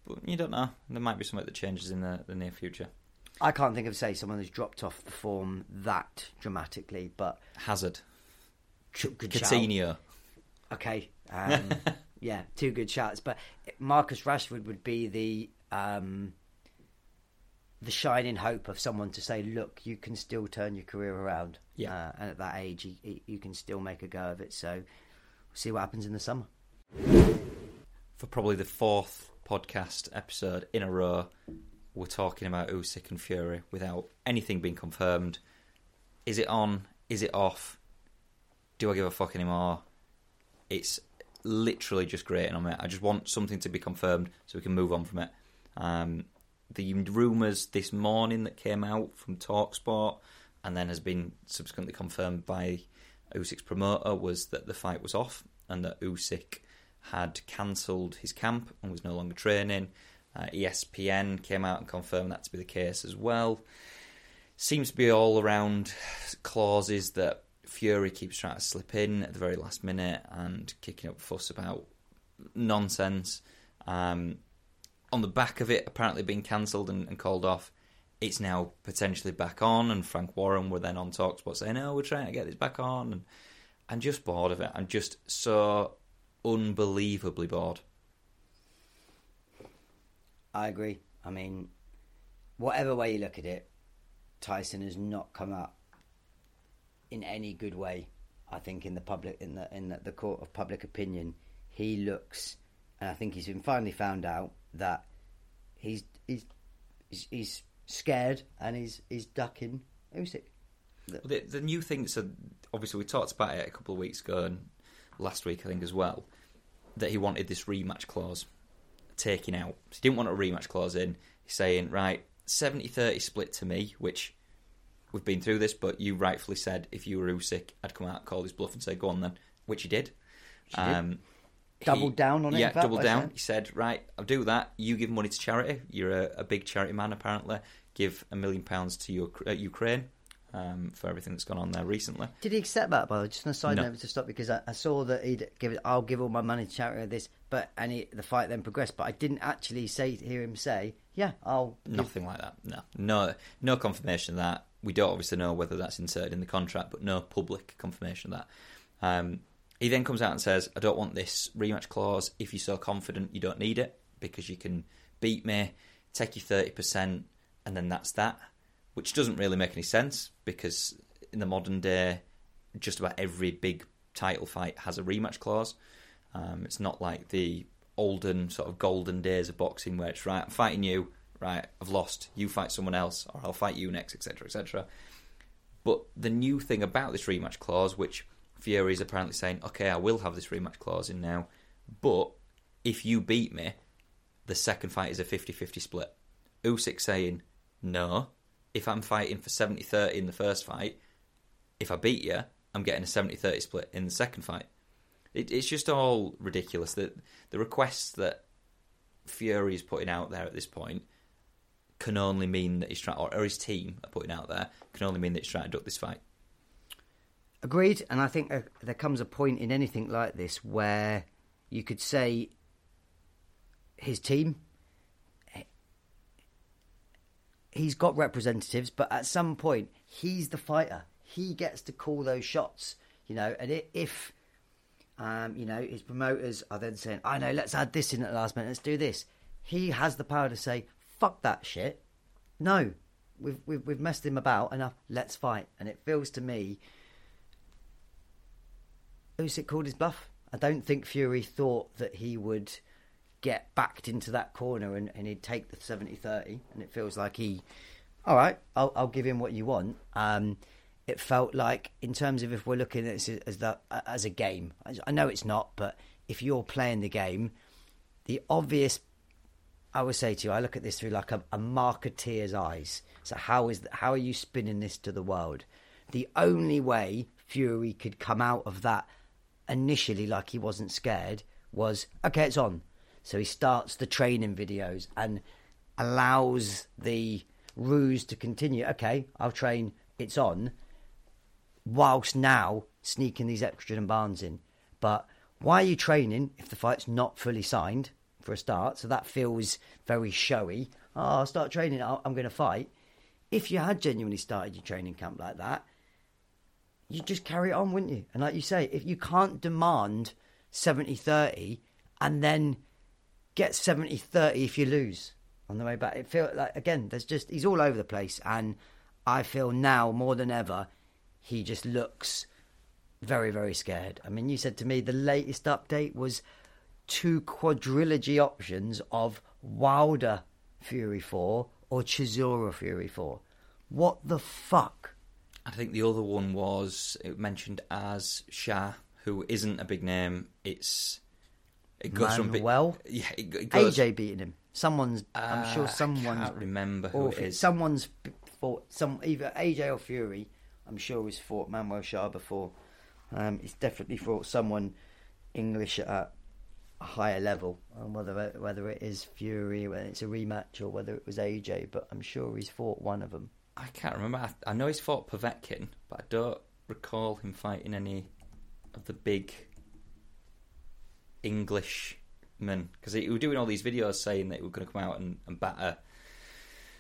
but you don't know. There might be something that changes in the, the near future. I can't think of say someone who's dropped off the form that dramatically, but Hazard, ch-. Coutinho. Okay, um, [LAUGHS] yeah, two good shots. But Marcus Rashford would be the um, the shining hope of someone to say, "Look, you can still turn your career around." Yeah. uh, and at that age, you, you- can still make a go of it. So, we'll see what happens in the summer. For probably the fourth podcast episode in a row, we're talking about Usyk and Fury without anything being confirmed. Is it on? Is it off? Do I give a fuck anymore? It's literally just grating on me. I just want something to be confirmed so we can move on from it. Um, the rumours this morning that came out from Talksport and then has been subsequently confirmed by Usyk's promoter was that the fight was off and that Usyk had cancelled his camp and was no longer training. Uh, ESPN came out and confirmed that to be the case as well. Seems to be all around clauses that Fury keeps trying to slip in at the very last minute and kicking up fuss about nonsense. Um, on the back of it apparently being cancelled and, and called off, it's now potentially back on. And Frank Warren were then on Talksport saying, "Oh, we're trying to get this back on," and I'm just bored of it. I'm just so unbelievably bored. I agree. I mean, whatever way you look at it, Tyson has not come out in any good way. I think in the public, in the in the, the court of public opinion, he looks, and I think he's been finally found out that he's he's he's, he's scared and he's he's ducking Usyk. Well, The, the new thing, so obviously we talked about it a couple of weeks ago and last week, I think, as well, that he wanted this rematch clause taken out. So he didn't want a rematch clause in. He's saying, right, 70 30 split to me, which we've been through this, but you rightfully said if you were Usyk, I'd come out, call his bluff, and say, go on then, which he did. She did. Um, Doubled down on it, Yeah, doubled down. He said, right, I'll do that. You give money to charity. You're a, a big charity man, apparently. Give a million pounds to your, uh, Ukraine um, for everything that's gone on there recently. Did he accept that? By the way, just on a side No. note to stop because I, I saw that he'd give it. I'll give all my money to charity. This, but and he, the fight then progressed. But I didn't actually say hear him say, "Yeah, I'll." give-" Nothing like that. No, no, no confirmation of that. We don't obviously know whether that's inserted in the contract, but no public confirmation of that. Um, he then comes out and says, "I don't want this rematch clause. If you're so confident, you don't need it because you can beat me, take your thirty percent, and then that's that." Which doesn't really make any sense because in the modern day, just about every big title fight has a rematch clause. Um, it's not like the olden sort of golden days of boxing where it's right, I'm fighting you, right, I've lost, you fight someone else, or I'll fight you next, etc., etc. But the new thing about this rematch clause, which Fury is apparently saying, okay, I will have this rematch clause in now, but if you beat me, the second fight is a 50 50 split. Usyk saying, no, if I'm fighting for 70 30 in the first fight, if I beat you, I'm getting a 70 30 split in the second fight. It, it's just all ridiculous that the requests that Fury is putting out there at this point can only mean that he's trying, or, or his team are putting out there, can only mean that he's trying to duck this fight. Agreed, and I think uh, there comes a point in anything like this where you could say his team. He's got representatives, but at some point, he's the fighter. He gets to call those shots, you know. And if, um, you know, his promoters are then saying, "I know, let's add this in at the last minute. Let's do this." He has the power to say, "Fuck that shit." No, we've we've, we've messed him about enough. Let's fight. And it feels to me Usyk called? His bluff. I don't think Fury thought that he would get backed into that corner and, and he'd take the 70-30 and it feels like he all right I'll, I'll give him what you want. Um, it felt like in terms of if we're looking at this as the, as a game I know it's not but if you're playing the game the obvious I would say to you I look at this through like a, a marketeer's eyes. So how is how are you spinning this to the world? The only way Fury could come out of that initially like he wasn't scared was okay it's on. So he starts the training videos and allows the ruse to continue. Okay i'll train. It's on. Whilst now sneaking these extra demands in. But why are you training if the fight's not fully signed for a start? So that feels very showy. Oh i'll start training. I'm going to fight. If you had genuinely started your training camp like that you just carry it on, wouldn't you? And like you say, if you can't demand 70 30 and then get 70 30 if you lose on the way back, it feels like, again, there's just, he's all over the place. And I feel now more than ever, he just looks very, very scared. I mean, you said to me the latest update was two quadrilogy options of Wilder Fury 4 or Chisora Fury 4. What the fuck? I think the other one was it mentioned as Charr, who isn't a big name. It's it goes from big, Manuel? yeah, it, it goes, AJ beating him. Someone's. I'm Uh, sure I someone's. can't remember who it is. Someone's fought some either AJ or Fury. I'm sure has fought Manuel Charr before. Um, he's definitely fought someone English at a higher level. And whether whether it is Fury, whether it's a rematch, or whether it was AJ, but I'm sure he's fought one of them. I can't remember. I, I know he's fought Povetkin, but I don't recall him fighting any of the big Englishmen because he, he was doing all these videos saying that he was going to come out and, and batter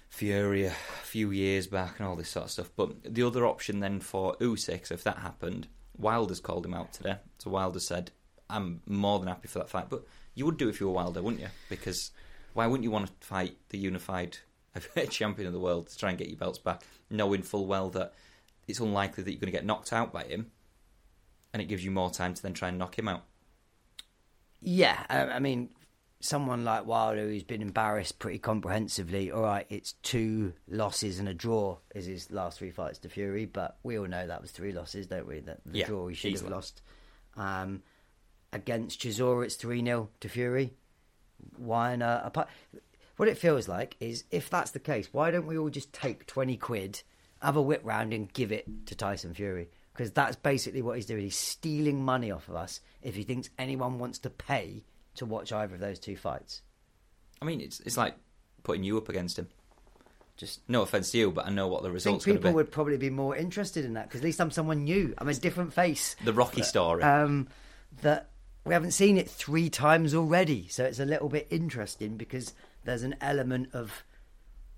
Fury a few years back and all this sort of stuff. But the other option then for Usyk, so if that happened, Wilder's called him out today. So Wilder said, "I'm more than happy for that fight." But you would do if you were Wilder, wouldn't you? Because why wouldn't you want to fight the unified heavyweight [LAUGHS] champion of the world to try and get your belts back, knowing full well that it's unlikely that you're going to get knocked out by him, and it gives you more time to then try and knock him out. Yeah, I, mean, someone like Wilder who's been embarrassed pretty comprehensively. All right, it's two losses and a draw is his last three fights to Fury, but we all know that was three losses, don't we? That the Yeah, draw he should easily. have lost. Um, against Chisora, it's three 0 to Fury. Why earth? Apart, what it feels like is if that's the case, why don't we all just take twenty quid, have a whip round, and give it to Tyson Fury? Because that's basically what he's doing. He's stealing money off of us if he thinks anyone wants to pay to watch either of those two fights. I mean, it's it's like putting you up against him. Just No offense to you, but I know what the I think results going to people be. would probably be more interested in that because at least I'm someone new. I'm a different face. The Rocky story. um, that we haven't seen it three times already. So it's a little bit interesting because there's an element of,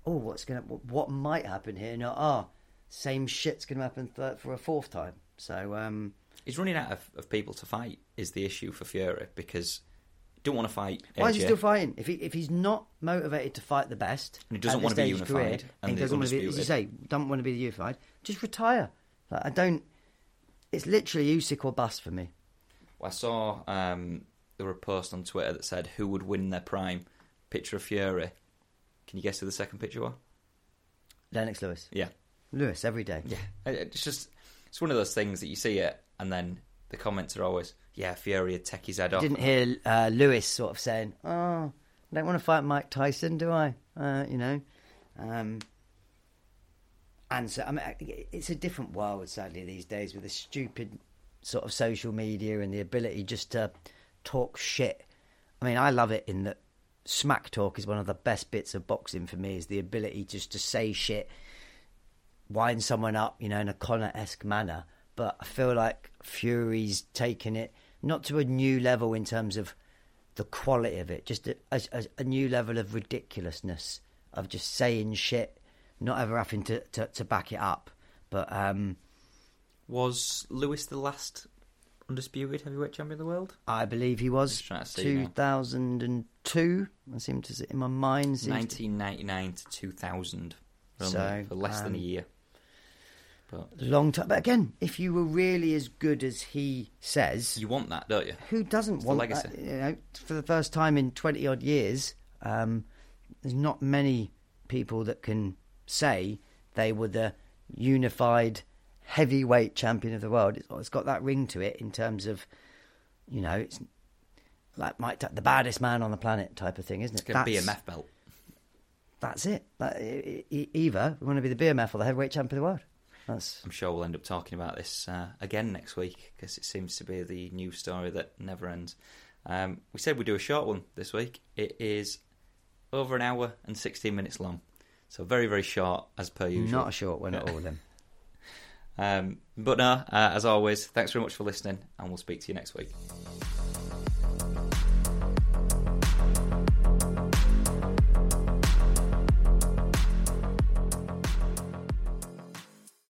oh, what's gonna, what might happen here? No, ah, same shit's gonna happen th- for a fourth time. So um, He's running out of, of people to fight is the issue for Fury because he don't want to fight. why is he still fighting? If he if he's not motivated to fight the best, And he doesn't want to be of career, unified and and he doesn't want to be, as you say, don't want to be unified, just retire. Like, I don't. It's literally Usyk or bust for me. I saw um, there were a post on Twitter that said who would win their prime. Picture of Fury. Can you guess who the second picture was? Lennox Lewis, Yeah, Lewis every day. yeah. It's just it's one of those things that you see it, and then the comments are always, "Yeah, Fury would take his head off." didn't hear uh, Lewis sort of saying, "Oh, I don't want to fight Mike Tyson, do I?" Uh, you know, um, and so I mean, it's a different world sadly these days with the stupid sort of social media and the ability just to talk shit. I mean, I love it in that smack talk is one of the best bits of boxing for me. Is the ability just to say shit, wind someone up, you know, in a Conor esque manner. But I feel like Fury's taken it not to a new level in terms of the quality of it, just a, a, a new level of ridiculousness of just saying shit, not ever having to, to, to back it up. But um, Was Lewis the last undisputed heavyweight champion of the world? I believe he was Just trying to see now. 2002. I seem to sit in my mind. seems to- 1999 to 2000. Only So, for less than a um, year. But long time. But again, if you were really as good as he says, you want that, don't you? who doesn't the want legacy. that? You know, for the first time in twenty odd years, um, there's not many people that can say they were the unified heavyweight champion of the world. It's, it's got that ring to it in terms of, you know, it's like Mike, the baddest man on the planet type of thing, isn't it? It's going to be a BMF belt. That's it. That, e- e- either we want to be the BMF or the heavyweight champion of the world. That's I'm sure we'll end up talking about this uh, again next week because it seems to be the new story that never ends. Um, we said we'd do a short one this week. It is over an hour and 16 minutes long. So very, very short as per usual. not a short one at all. Then. [LAUGHS] Um, but no, uh, as always, thanks very much for listening and we'll speak to you next week.